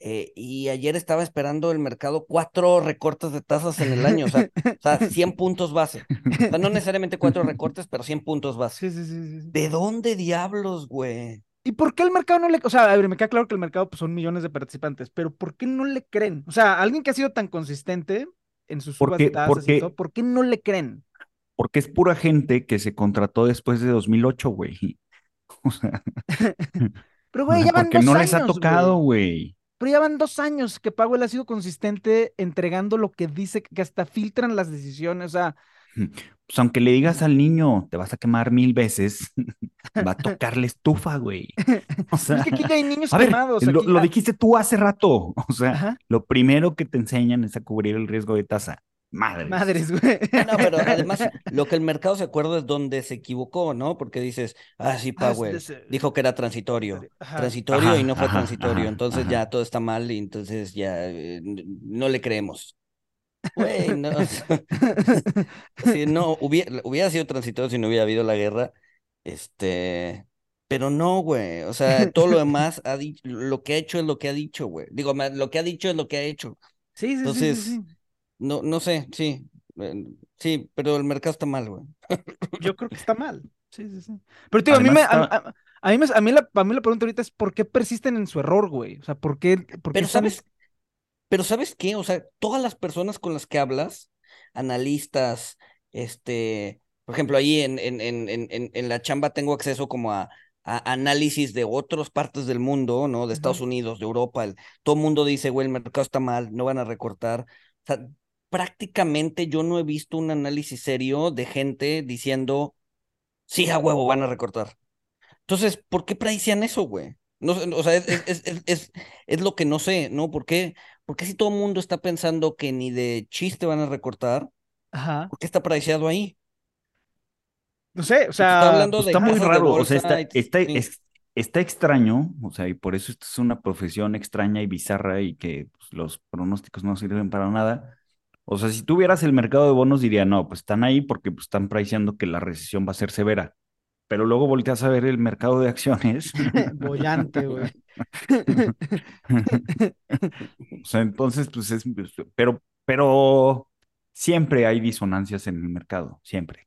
eh, y ayer estaba esperando el mercado cuatro recortes de tasas en el año, o sea, o sea 100 puntos base. O sea, no necesariamente cuatro recortes, pero 100 puntos base. Sí, sí, sí, sí. ¿De dónde diablos, güey? ¿Y por qué el mercado no le... O sea, a ver, me queda claro que el mercado pues, son millones de participantes, pero ¿por qué no le creen? O sea, alguien que ha sido tan consistente en sus subas de tasas porque- y todo, ¿por qué no le creen? Porque es pura gente que se contrató después de 2008, güey. O sea, Pero, güey, ya van porque dos no años, les ha tocado, güey. Pero ya van dos años que Powell ha sido consistente entregando lo que dice, que hasta filtran las decisiones. O sea, Pues aunque le digas al niño, te vas a quemar mil veces, va a tocarle estufa, güey. O sea, es que aquí ya hay niños a ver, quemados. lo, dijiste tú hace rato. O sea, Ajá. lo primero que te enseñan es a cubrir el riesgo de tasa. Madre. Madres, güey. No, pero además lo que el mercado se acuerda es donde se equivocó, ¿no? Porque dices, ah, sí, Ah, es Powell dijo que era transitorio. Ajá. Transitorio Ajá, y no fue ajá, transitorio. ajá, entonces ajá. ya todo está mal y entonces ya eh, no le creemos. Güey, no. Sí, no, hubiera, hubiera sido transitorio si no hubiera habido la guerra. Este, pero no, güey. O sea, todo lo demás ha dicho, lo que ha hecho es lo que ha dicho, güey. Digo, lo que ha dicho es lo que ha hecho. Sí, sí, sí, sí, Entonces, sí. No, no sé, sí. eh, Sí, pero el mercado está mal, güey. Yo creo que está mal. Sí, sí, sí. Pero, tío, a mí, me, a, a- a mí, me- a mí la, a mí la pregunta ahorita es ¿por qué persisten en su error, güey? O sea, ¿por qué? por qué Pero están- sabes, pero ¿sabes qué? O sea, todas las personas con las que hablas, analistas, este, por ejemplo, ahí en, en, en, en, en- en la chamba tengo acceso como a, a análisis de otras partes del mundo, ¿no? De Estados. Unidos, de Europa. el- todo el mundo dice, güey, el mercado está mal, no van a recortar. O sea, prácticamente yo no he visto un análisis serio de gente diciendo, sí, a huevo, van a recortar. Entonces, ¿por qué predicían eso, güey? No, o sea, es, es, es, es, lo que no sé, ¿no? ¿Por qué, por qué si todo el mundo está pensando que ni de chiste van a recortar, Ajá. ¿por qué está prediciado ahí? No sé, o sea. está hablando Pues de está muy de raro, o sea, está, está, está extraño, o sea, y por eso esto es una profesión extraña y bizarra y que pues, los pronósticos no sirven para nada. O sea, si tuvieras el mercado de bonos, diría, no, pues están ahí porque pues, están priceando que la recesión va a ser severa. Pero luego volteas a ver el mercado de acciones. Bollante, güey. O sea, entonces, pues es, pero, pero siempre hay disonancias en el mercado, siempre.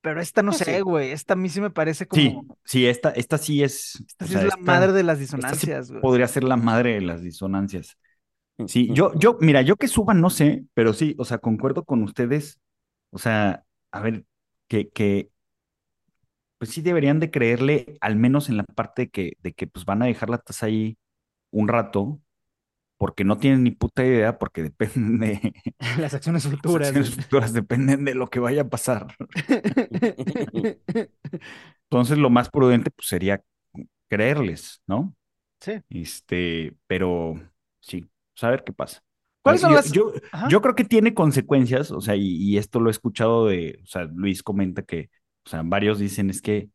Pero esta no Pues sé, güey. Esta a mí sí me parece como. Sí, sí, esta, esta sí es. Esta sí sea, es la esta- madre de las disonancias, güey. podría ser la madre de las disonancias. Sí, yo, yo, mira, yo que suban, no sé, pero sí, o sea, concuerdo con ustedes. O sea, a ver, que, que, pues sí deberían de creerle, al menos en la parte de que, de que pues van a dejar la tasa ahí un rato, porque no tienen ni puta idea, porque dependen de, Las acciones las futuras. acciones güey. futuras dependen de lo que vaya a pasar. Entonces, lo más prudente, pues, sería creerles, ¿no? Sí. Este, pero sí, saber qué pasa. ¿Cuáles son yo, las- Yo, yo creo que tiene consecuencias, o sea, y, y esto lo he escuchado de, o sea, Luis comenta que, o sea, varios dicen es que,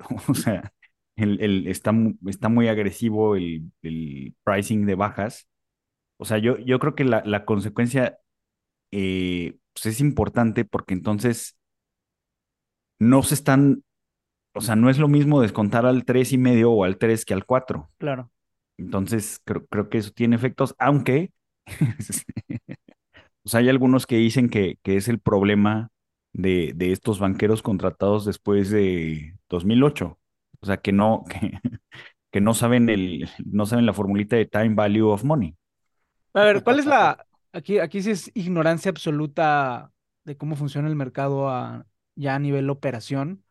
o sea, el, el- está, está muy agresivo el, el pricing de bajas. O sea, yo, yo creo que la, la consecuencia eh, pues es importante porque entonces no se están, o sea, no es lo mismo descontar al tres y medio o al 3 que al 4. Claro. Entonces, creo, creo que eso tiene efectos, aunque pues hay algunos que dicen que, que es el problema de, de estos banqueros contratados después de 2008. O sea, que no, que, que no saben el, no saben la formulita de time value of money. A ver, ¿cuál es la. Aquí, aquí sí es ignorancia absoluta de cómo funciona el mercado a- ya a nivel operación.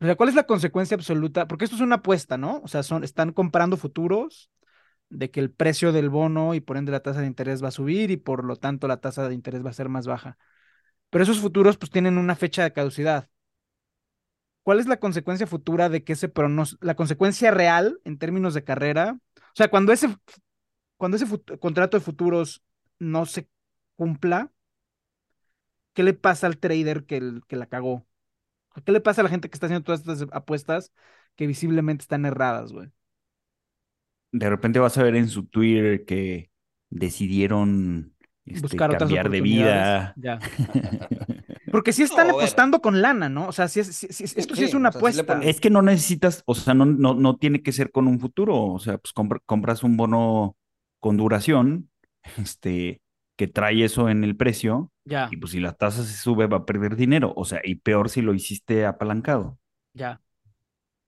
O sea, ¿cuál es la consecuencia absoluta? Porque esto es una apuesta, ¿no? O sea, son, están comprando futuros de que el precio del bono y por ende la tasa de interés va a subir y por lo tanto la tasa de interés va a ser más baja. Pero esos futuros pues tienen una fecha de caducidad. ¿Cuál es la consecuencia futura de que ese pronos, la consecuencia real en términos de carrera? O sea, cuando ese, cuando ese contrato de futuros no se cumpla, ¿qué le pasa al trader que, que la cagó? ¿Qué le pasa a la gente que está haciendo todas estas apuestas que visiblemente están erradas, güey? De repente vas a ver en su Twitter que decidieron este, Buscar otras cambiar de vida. Ya. Porque sí están No, bueno. apostando con lana, ¿no? O sea, sí es- sí- sí- esto sí Sí, es una o sea, apuesta. ponen- Es que no necesitas, o sea, no, no, no tiene que ser con un futuro, o sea, pues compra- compras un bono con duración, este, que trae eso en el precio, Ya, y pues si la tasa se sube va a perder dinero, o sea, y peor si lo hiciste apalancado. ya.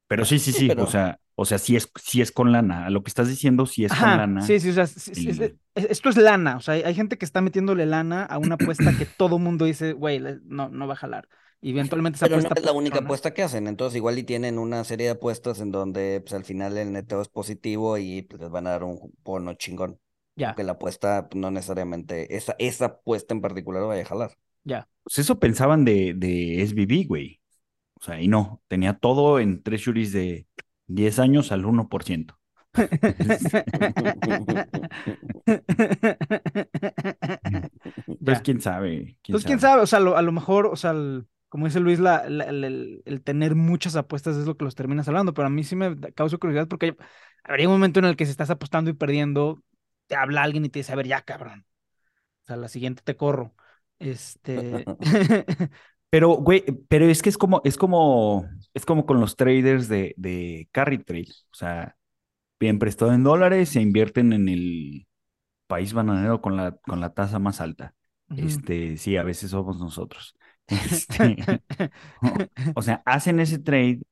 Pero sí, sí, Sí, sí, pero- o sea, O sea, sí es, sí es con lana. A lo que estás diciendo, sí es con lana. sí, sí, o sea, sí, sí, y- sí, es- esto es lana, o sea, hay, hay gente que está metiéndole lana a una apuesta que todo mundo dice, güey, no, no va a jalar. Y eventualmente esa Pero no apuesta es la única apuesta que hacen, entonces igual y tienen una serie de apuestas en donde pues, al final el neteo es positivo y pues, les van a dar un bono chingón. Ya, Aunque la apuesta pues, no necesariamente, esa, esa apuesta en particular vaya a jalar. ya. Pues eso pensaban de, de SBB, güey. O sea, y no, tenía todo en treasuries de 10 años al 1%. Pues quién sabe. quién Entonces, quién sabe. o sea, lo- a lo mejor, o sea, el- como dice Luis, la, la- el, el- el tener muchas apuestas es lo que los termina salvando, pero a mí sí me causa curiosidad porque habría un momento en el que si estás apostando y perdiendo, te habla alguien y te dice, a ver, ya, cabrón. O sea, la siguiente te corro. Este. Pero, güey, pero es que es como, es como, es como con los traders de, de carry trade. O sea, bien prestado en dólares, se invierten en el país bananero con la, con la tasa más alta. Ujú. Este, sí, a veces somos nosotros. Este, o, o sea, hacen ese trade,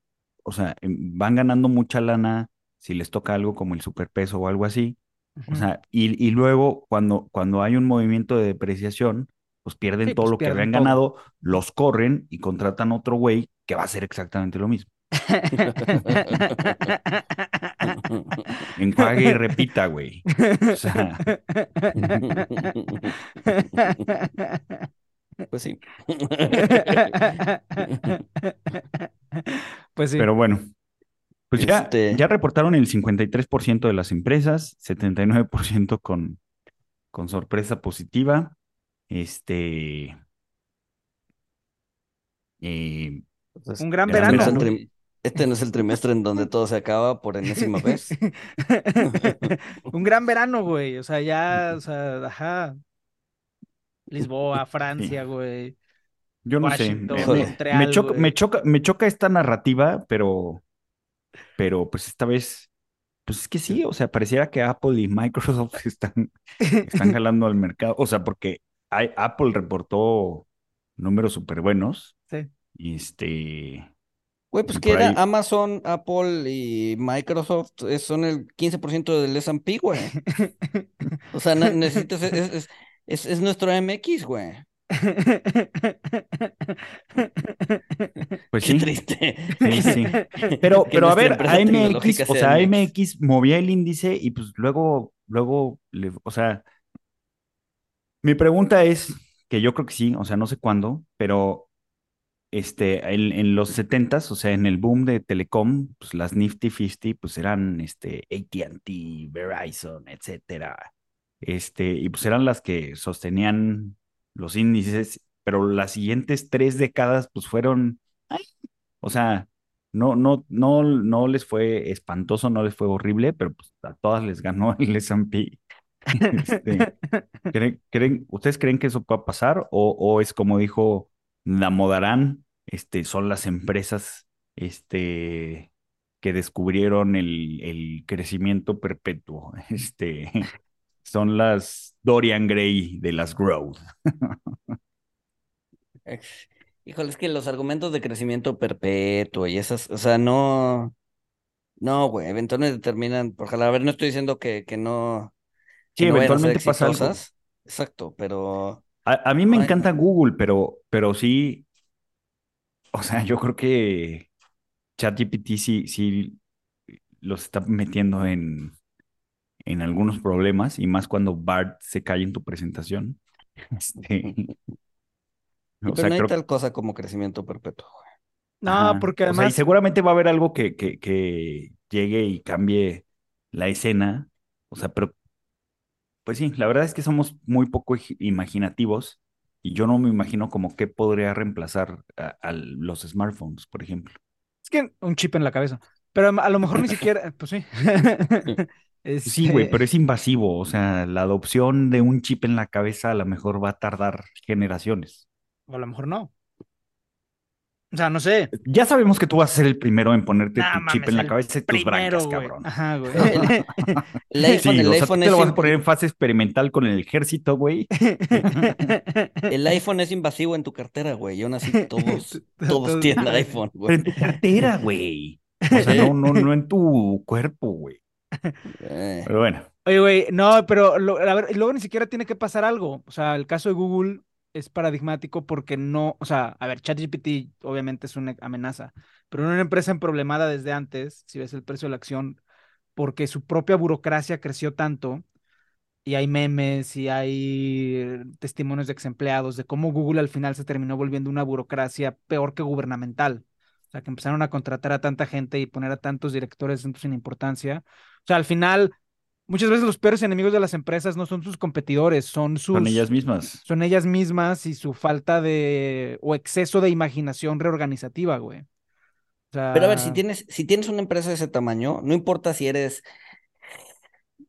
o sea, em, van ganando mucha lana si les toca algo como el superpeso o algo así. O Ujú. sea, y, y luego cuando, cuando hay un movimiento de depreciación, pues pierden Sí, todo pues lo que habían todo. ganado, los corren y contratan otro güey que va a hacer exactamente lo mismo. Enjuague y repita, güey. O sea, Pues sí. Pues sí. pero bueno, pues ya, Este- ya reportaron el 53% de las empresas, 79% con, con sorpresa positiva. Este. eh, Entonces, Un gran Este no verano. es el Este no es el trimestre en donde todo se acaba por enésima vez. Un gran verano, güey. O sea, ya, o sea, ajá. Lisboa, Francia, güey. Yo no sé. Washington, me- Montreal, me choca, güey. me choca, me choca esta narrativa, pero, pero pues esta vez, pues es que sí, o sea, pareciera que Apple y Microsoft están, están jalando al mercado. O sea, porque Apple reportó números súper buenos. Sí. Y este. Güey, pues que era ahí- Amazon, Apple y Microsoft eh, son el 15% del S&P, güey. O sea, na- necesitas, es, es, es, es nuestro MX, güey. Pues Qué sí. triste. Sí, sí. Pero, pero a ver, AMX, o sea sea, MX. AMX movía el índice y pues luego, luego, le- o sea, mi pregunta es, que yo creo que sí, o sea, no sé cuándo, pero este, en, los 70s, o sea, en el boom de telecom, pues las Nifty 50, pues eran este, AT&T, Verizon, etcétera. Este, y pues eran las que sostenían los índices, pero las siguientes tres décadas, pues fueron, ay, o sea, no, no, no, no les fue espantoso, no les fue horrible, pero pues a todas les ganó el S&P. Este, ¿creen, creen- ustedes creen que eso pueda pasar? O, es como dijo Damodarán, este, son las empresas este, que descubrieron el, crecimiento perpetuo. Este, son las Dorian Gray de las growth. Híjole, es que los argumentos de crecimiento perpetuo y esas, o sea, no, no, güey, eventualmente terminan por. A ver, no estoy diciendo que no, Sí, que no vayan a ser eventualmente pasa algo. Exacto, pero A, a mí me Ay. encanta Google, pero, pero sí, o sea, yo creo que ChatGPT sí, sí los está metiendo en, en algunos problemas y más cuando Bart se cae en tu presentación. Este, o pero sea, no hay creo tal cosa como crecimiento perpetuo. No, Ajá. porque O sea, y además. seguramente va a haber algo que, que, que llegue y cambie la escena. O sea, pero pues sí, la verdad es que somos muy poco imaginativos y yo no me imagino como qué podría reemplazar a, a los smartphones, por ejemplo. Es que un chip en la cabeza. Pero a lo mejor ni siquiera. Pues sí. Sí, güey, pero es invasivo. O sea, la adopción de un chip en la cabeza a lo mejor va a tardar generaciones. O a lo mejor no. O sea, no sé. Ya sabemos que tú vas a ser el primero en ponerte Nah, tu chip en la cabeza y tus Primero, brancas, cabrón. Ajá, güey. El iPhone, Sí, el o sea, iPhone te es lo vas a poner en fase experimental con el ejército, güey. el iPhone es invasivo en tu cartera, güey. Y aún así todos, todos tienen iPhone, Pero güey. en tu cartera, güey. O sea, no, no, no en tu cuerpo, güey. Eh, Pero bueno, Oye, güey, no, pero lo- a ver, y luego ni siquiera tiene que pasar algo. O sea, el caso de Google es paradigmático porque no, o sea, a ver, ChatGPT obviamente es una amenaza, pero una empresa emproblemada desde antes, si ves el precio de la acción, porque su propia burocracia creció tanto y hay memes y hay testimonios de ex empleados de cómo Google al final se terminó volviendo una burocracia peor que gubernamental. O sea, que empezaron a contratar a tanta gente y poner a tantos directores sin importancia. O sea, al final, muchas veces los peores enemigos de las empresas no son sus competidores, son sus... son ellas mismas. Son ellas mismas y su falta de... o exceso de imaginación reorganizativa, güey. O sea, Pero a ver, si tienes, si tienes una empresa de ese tamaño, no importa si eres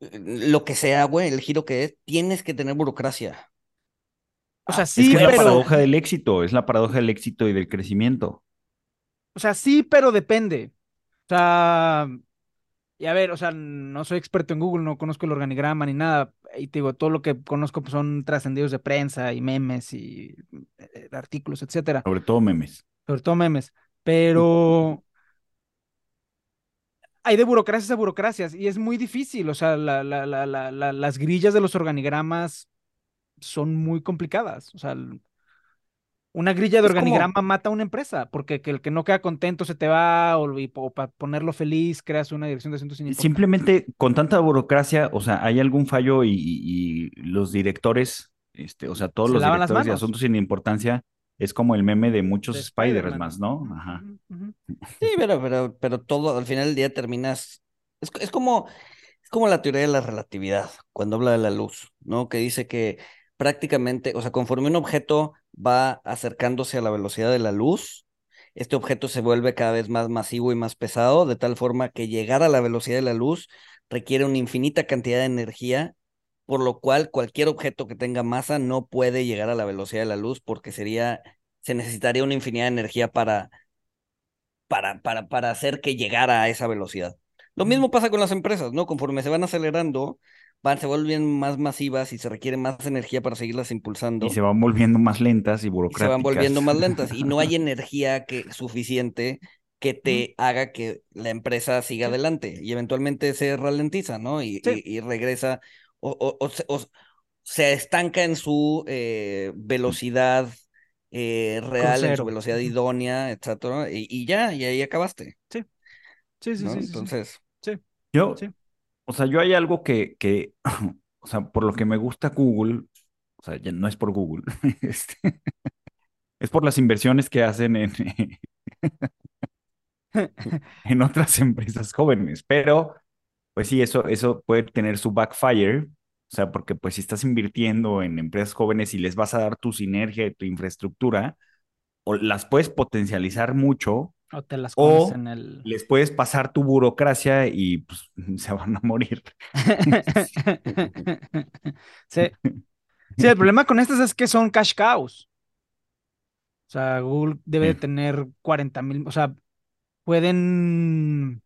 eh, lo que sea, güey, el giro que es, tienes que tener burocracia. o sea, Es sí, que es la paradoja del éxito, es la paradoja del éxito y del crecimiento. O sea, sí, pero depende. O sea, y a ver, o sea, no soy experto en Google, no conozco el organigrama ni nada. Y te digo, todo lo que conozco pues, son trascendidos de prensa y memes y eh, artículos, etcétera. Sobre todo memes. Sobre todo memes. Pero hay de burocracias a burocracias y es muy difícil. O sea, la- la- la- la- la- las grillas de los organigramas son muy complicadas. O sea, una grilla de Es como- organigrama mata a una empresa, porque que el que no queda contento se te va, o, y- o para ponerlo feliz creas una dirección de asuntos sin importancia. Simplemente con tanta burocracia, o sea, hay algún fallo y, y- los directores, este, o sea, todos Se los directores de asuntos sin importancia, es como el meme de muchos de Spiders Spider-Man. más, ¿no? Ajá. Sí, pero, pero, pero todo, al final del día terminas. Es, es como, es como la teoría de la relatividad, cuando habla de la luz, ¿no? Que dice que prácticamente, o sea, conforme un objeto va acercándose a la velocidad de la luz, este objeto se vuelve cada vez más masivo y más pesado, de tal forma que llegar a la velocidad de la luz requiere una infinita cantidad de energía, por lo cual cualquier objeto que tenga masa no puede llegar a la velocidad de la luz porque sería, se necesitaría una infinidad de energía para para, para, para hacer que llegara a esa velocidad. Lo mismo pasa con las empresas, ¿no? Conforme se van acelerando, van, se vuelven más masivas y se requiere más energía para seguirlas impulsando Y se van volviendo más lentas y y se burocráticas. van volviendo más lentas y no hay energía que, suficiente que te haga que la empresa siga adelante y eventualmente se ralentiza, ¿no? Y, Sí. y, y regresa o, o, o, se, o se estanca en su eh, velocidad eh, real, en su velocidad idónea, etcétera, y, y ya, y ahí acabaste, Sí, sí, sí, ¿no? sí, sí, sí. Entonces, Yo, Sí. O sea, yo hay algo que, que, o sea, por lo que me gusta Google, o sea, ya no es por Google, este, es por las inversiones que hacen en, en otras empresas jóvenes, pero pues sí, eso, eso puede tener su backfire, o sea, porque pues si estás invirtiendo en empresas jóvenes y les vas a dar tu sinergia y tu infraestructura, o las puedes potencializar mucho, O te las O comes en el... les puedes pasar tu burocracia y pues se van a morir. Sí. Sí, el problema con estas es que son cash cows. O sea, Google debe de tener 40 mil, o sea, pueden,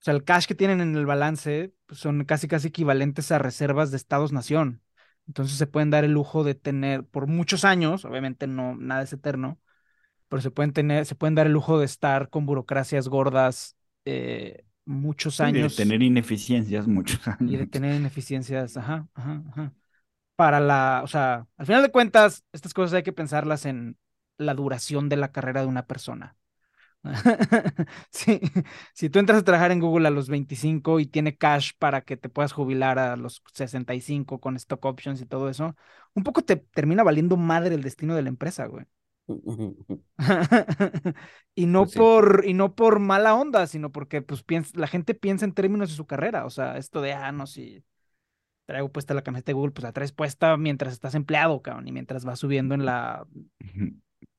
o sea, el cash que tienen en el balance pues, son casi casi equivalentes a reservas de estados-nación. Entonces se pueden dar el lujo de tener por muchos años, obviamente no, nada es eterno, pero se pueden tener, se pueden dar el lujo de estar con burocracias gordas eh, muchos Sí, de años tener ineficiencias muchos y de años. tener ineficiencias, ajá, ajá, ajá. Para la, o sea, al final de cuentas, estas cosas hay que pensarlas en la duración de la carrera de una persona. Sí, si tú entras a trabajar en Google a los 25 y tiene cash para que te puedas jubilar a los 65 con stock options y todo eso, un poco te termina valiendo madre el destino de la empresa, güey. Y no Pues sí. por, y no por mala onda, sino porque pues piensa, la gente piensa en términos de su carrera. O sea, esto de, ah, no, si traigo puesta la camiseta de Google, pues la traes puesta mientras estás empleado, cabrón, y mientras vas subiendo en la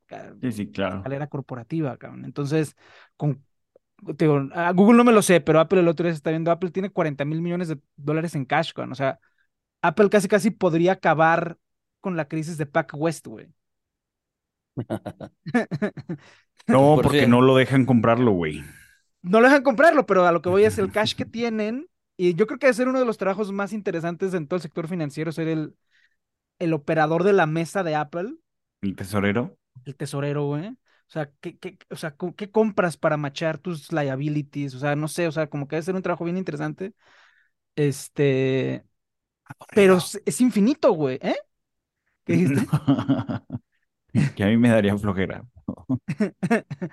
ca- Sí, sí, claro. escalera corporativa, cabrón. Entonces, con, te digo, a Google no me lo sé, pero Apple el otro día se está viendo, Apple tiene 40 mil millones de dólares en cash, cabrón. O sea, Apple casi casi podría acabar con la crisis de Pac West, güey. No, Por porque no lo dejan comprarlo, güey. no lo dejan comprarlo, pero a lo que voy es el cash que tienen. Y yo creo que debe ser uno de los trabajos más interesantes en todo el sector financiero, ser el, el operador de la mesa de Apple, El tesorero. el tesorero, güey. O sea, ¿qué, qué, o sea, ¿qué compras para machar tus liabilities? O sea, no sé, o sea, como que debe ser un trabajo bien interesante. Este, pero Aburrido. es, es infinito, güey, ¿eh? ¿Qué dijiste? Que a mí me daría flojera.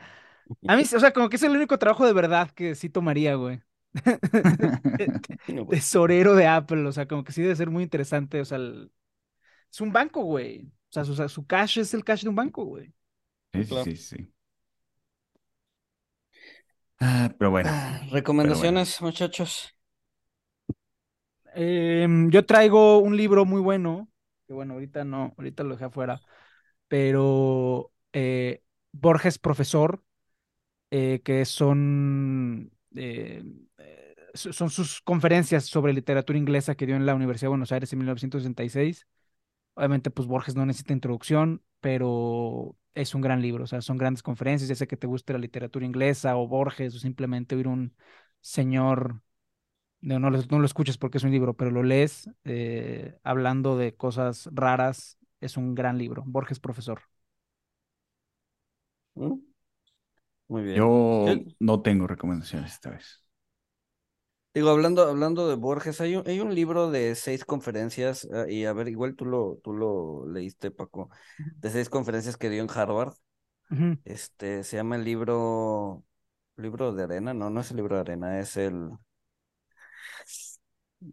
A mí, o sea, como que es el único trabajo de verdad que sí tomaría, güey. Tesorero de Apple, o sea, como que sí debe ser muy interesante, o sea, el- es un banco, güey. O sea, su, su cash es el cash de un banco, güey. Sí, Claro. sí, sí. Ah, pero bueno, Ah, Recomendaciones, muchachos. Em, yo traigo un libro muy bueno, que bueno, ahorita no, ahorita lo dejé afuera, pero eh, Borges Profesor, eh, que son, eh, so- son sus conferencias sobre literatura inglesa que dio en la Universidad de Buenos Aires en 1966. Obviamente, pues Borges no necesita introducción, pero es un gran libro, o sea, son grandes conferencias, ya sea que te guste la literatura inglesa o Borges o simplemente oír un señor no, no lo, escuches porque es un libro, pero lo lees hablando de cosas raras. Es un gran libro. Borges Profesor. ¿Mm? Muy bien. yo no tengo recomendaciones esta vez. Digo, hablando, hablando de Borges, hay un, hay un libro de seis conferencias, ah, y a ver, igual tú lo, tú lo leíste, Paco, de seis conferencias que dio en Harvard. Este, se llama el libro, libro de arena, no, no es el libro de arena, es el,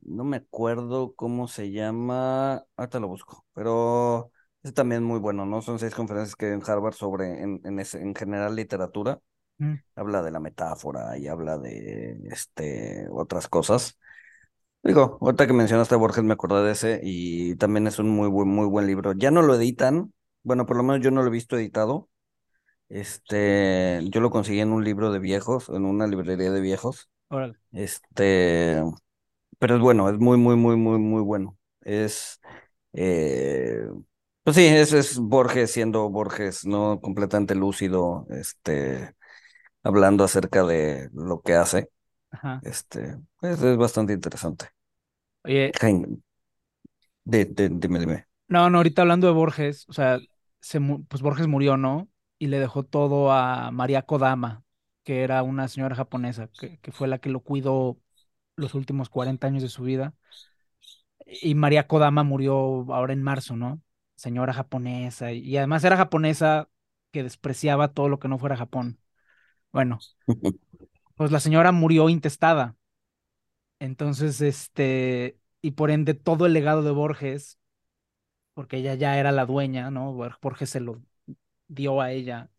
no me acuerdo cómo se llama, ahorita lo busco, pero es también muy bueno, ¿no? Son seis conferencias que dio en Harvard sobre, en, en, ese- en general, literatura. Ujú. Habla de la metáfora y habla de, este, otras cosas. Digo, ahorita que mencionaste a Borges me acordé de ese y también es un muy buen, muy buen libro. Ya no lo editan, bueno, por lo menos yo no lo he visto editado. Este, yo lo conseguí en un libro de viejos, en una librería de viejos. Órale. Este, pero es bueno, es muy, muy, muy, muy, muy bueno. Es, eh, pues sí, es, es Borges siendo Borges, ¿no? Completamente lúcido, este, hablando acerca de lo que hace. Ajá. Este, pues es bastante interesante. Oye, Jaime, de, de- dime, dime. no, no, ahorita hablando de Borges, o sea, se, pues Borges murió, ¿no? Y le dejó todo a María Kodama, que era una señora japonesa, que, que fue la que lo cuidó los últimos 40 años de su vida. Y María Kodama murió ahora en marzo, ¿no? Señora japonesa. Y además era japonesa que despreciaba todo lo que no fuera Japón. Bueno, pues la señora murió intestada. Entonces, este, y por ende todo el legado de Borges, porque ella ya era la dueña, ¿no? Bor- Borges se lo dio a ella.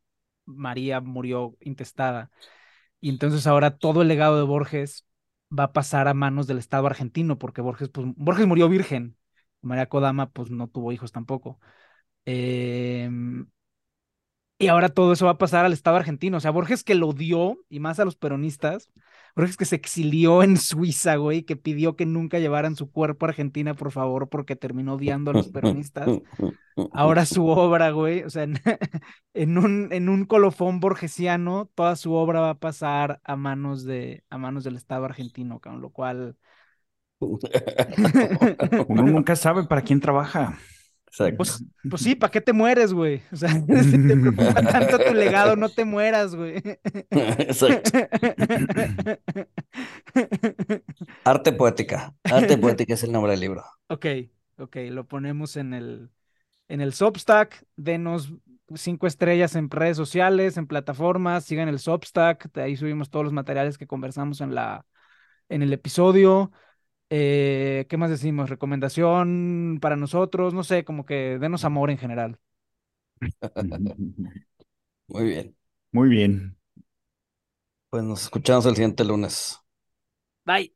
María murió intestada. Y entonces ahora todo el legado de Borges va a pasar a manos del Estado argentino, porque Borges, pues, Borges murió virgen. María Kodama, pues, no tuvo hijos tampoco. Em, y ahora todo eso va a pasar al Estado argentino. O sea, Borges que lo dio, y más a los peronistas, Borges que se exilió en Suiza, güey, que pidió que nunca llevaran su cuerpo a Argentina, por favor, porque terminó odiando a los peronistas. Ahora su obra, güey, o sea, en, en un, en un colofón borgesiano, toda su obra va a pasar a manos de, a manos del Estado argentino, con lo cual, Uno nunca sabe para quién trabaja. Exacto. pues, pues sí, ¿para qué te mueres, güey? O sea, si te preocupa tanto tu legado, no te mueras, güey. Exacto. Arte poética. Arte poética es el nombre del libro. Ok, ok, lo ponemos en el, en el Substack, denos cinco estrellas en redes sociales, en plataformas, sigan el Substack, de ahí subimos todos los materiales que conversamos en la, en el episodio. Eh, ¿qué más decimos? Recomendación para nosotros, no sé, como que denos amor en general. Muy bien. Muy bien. Pues nos escuchamos el siguiente lunes. Bye.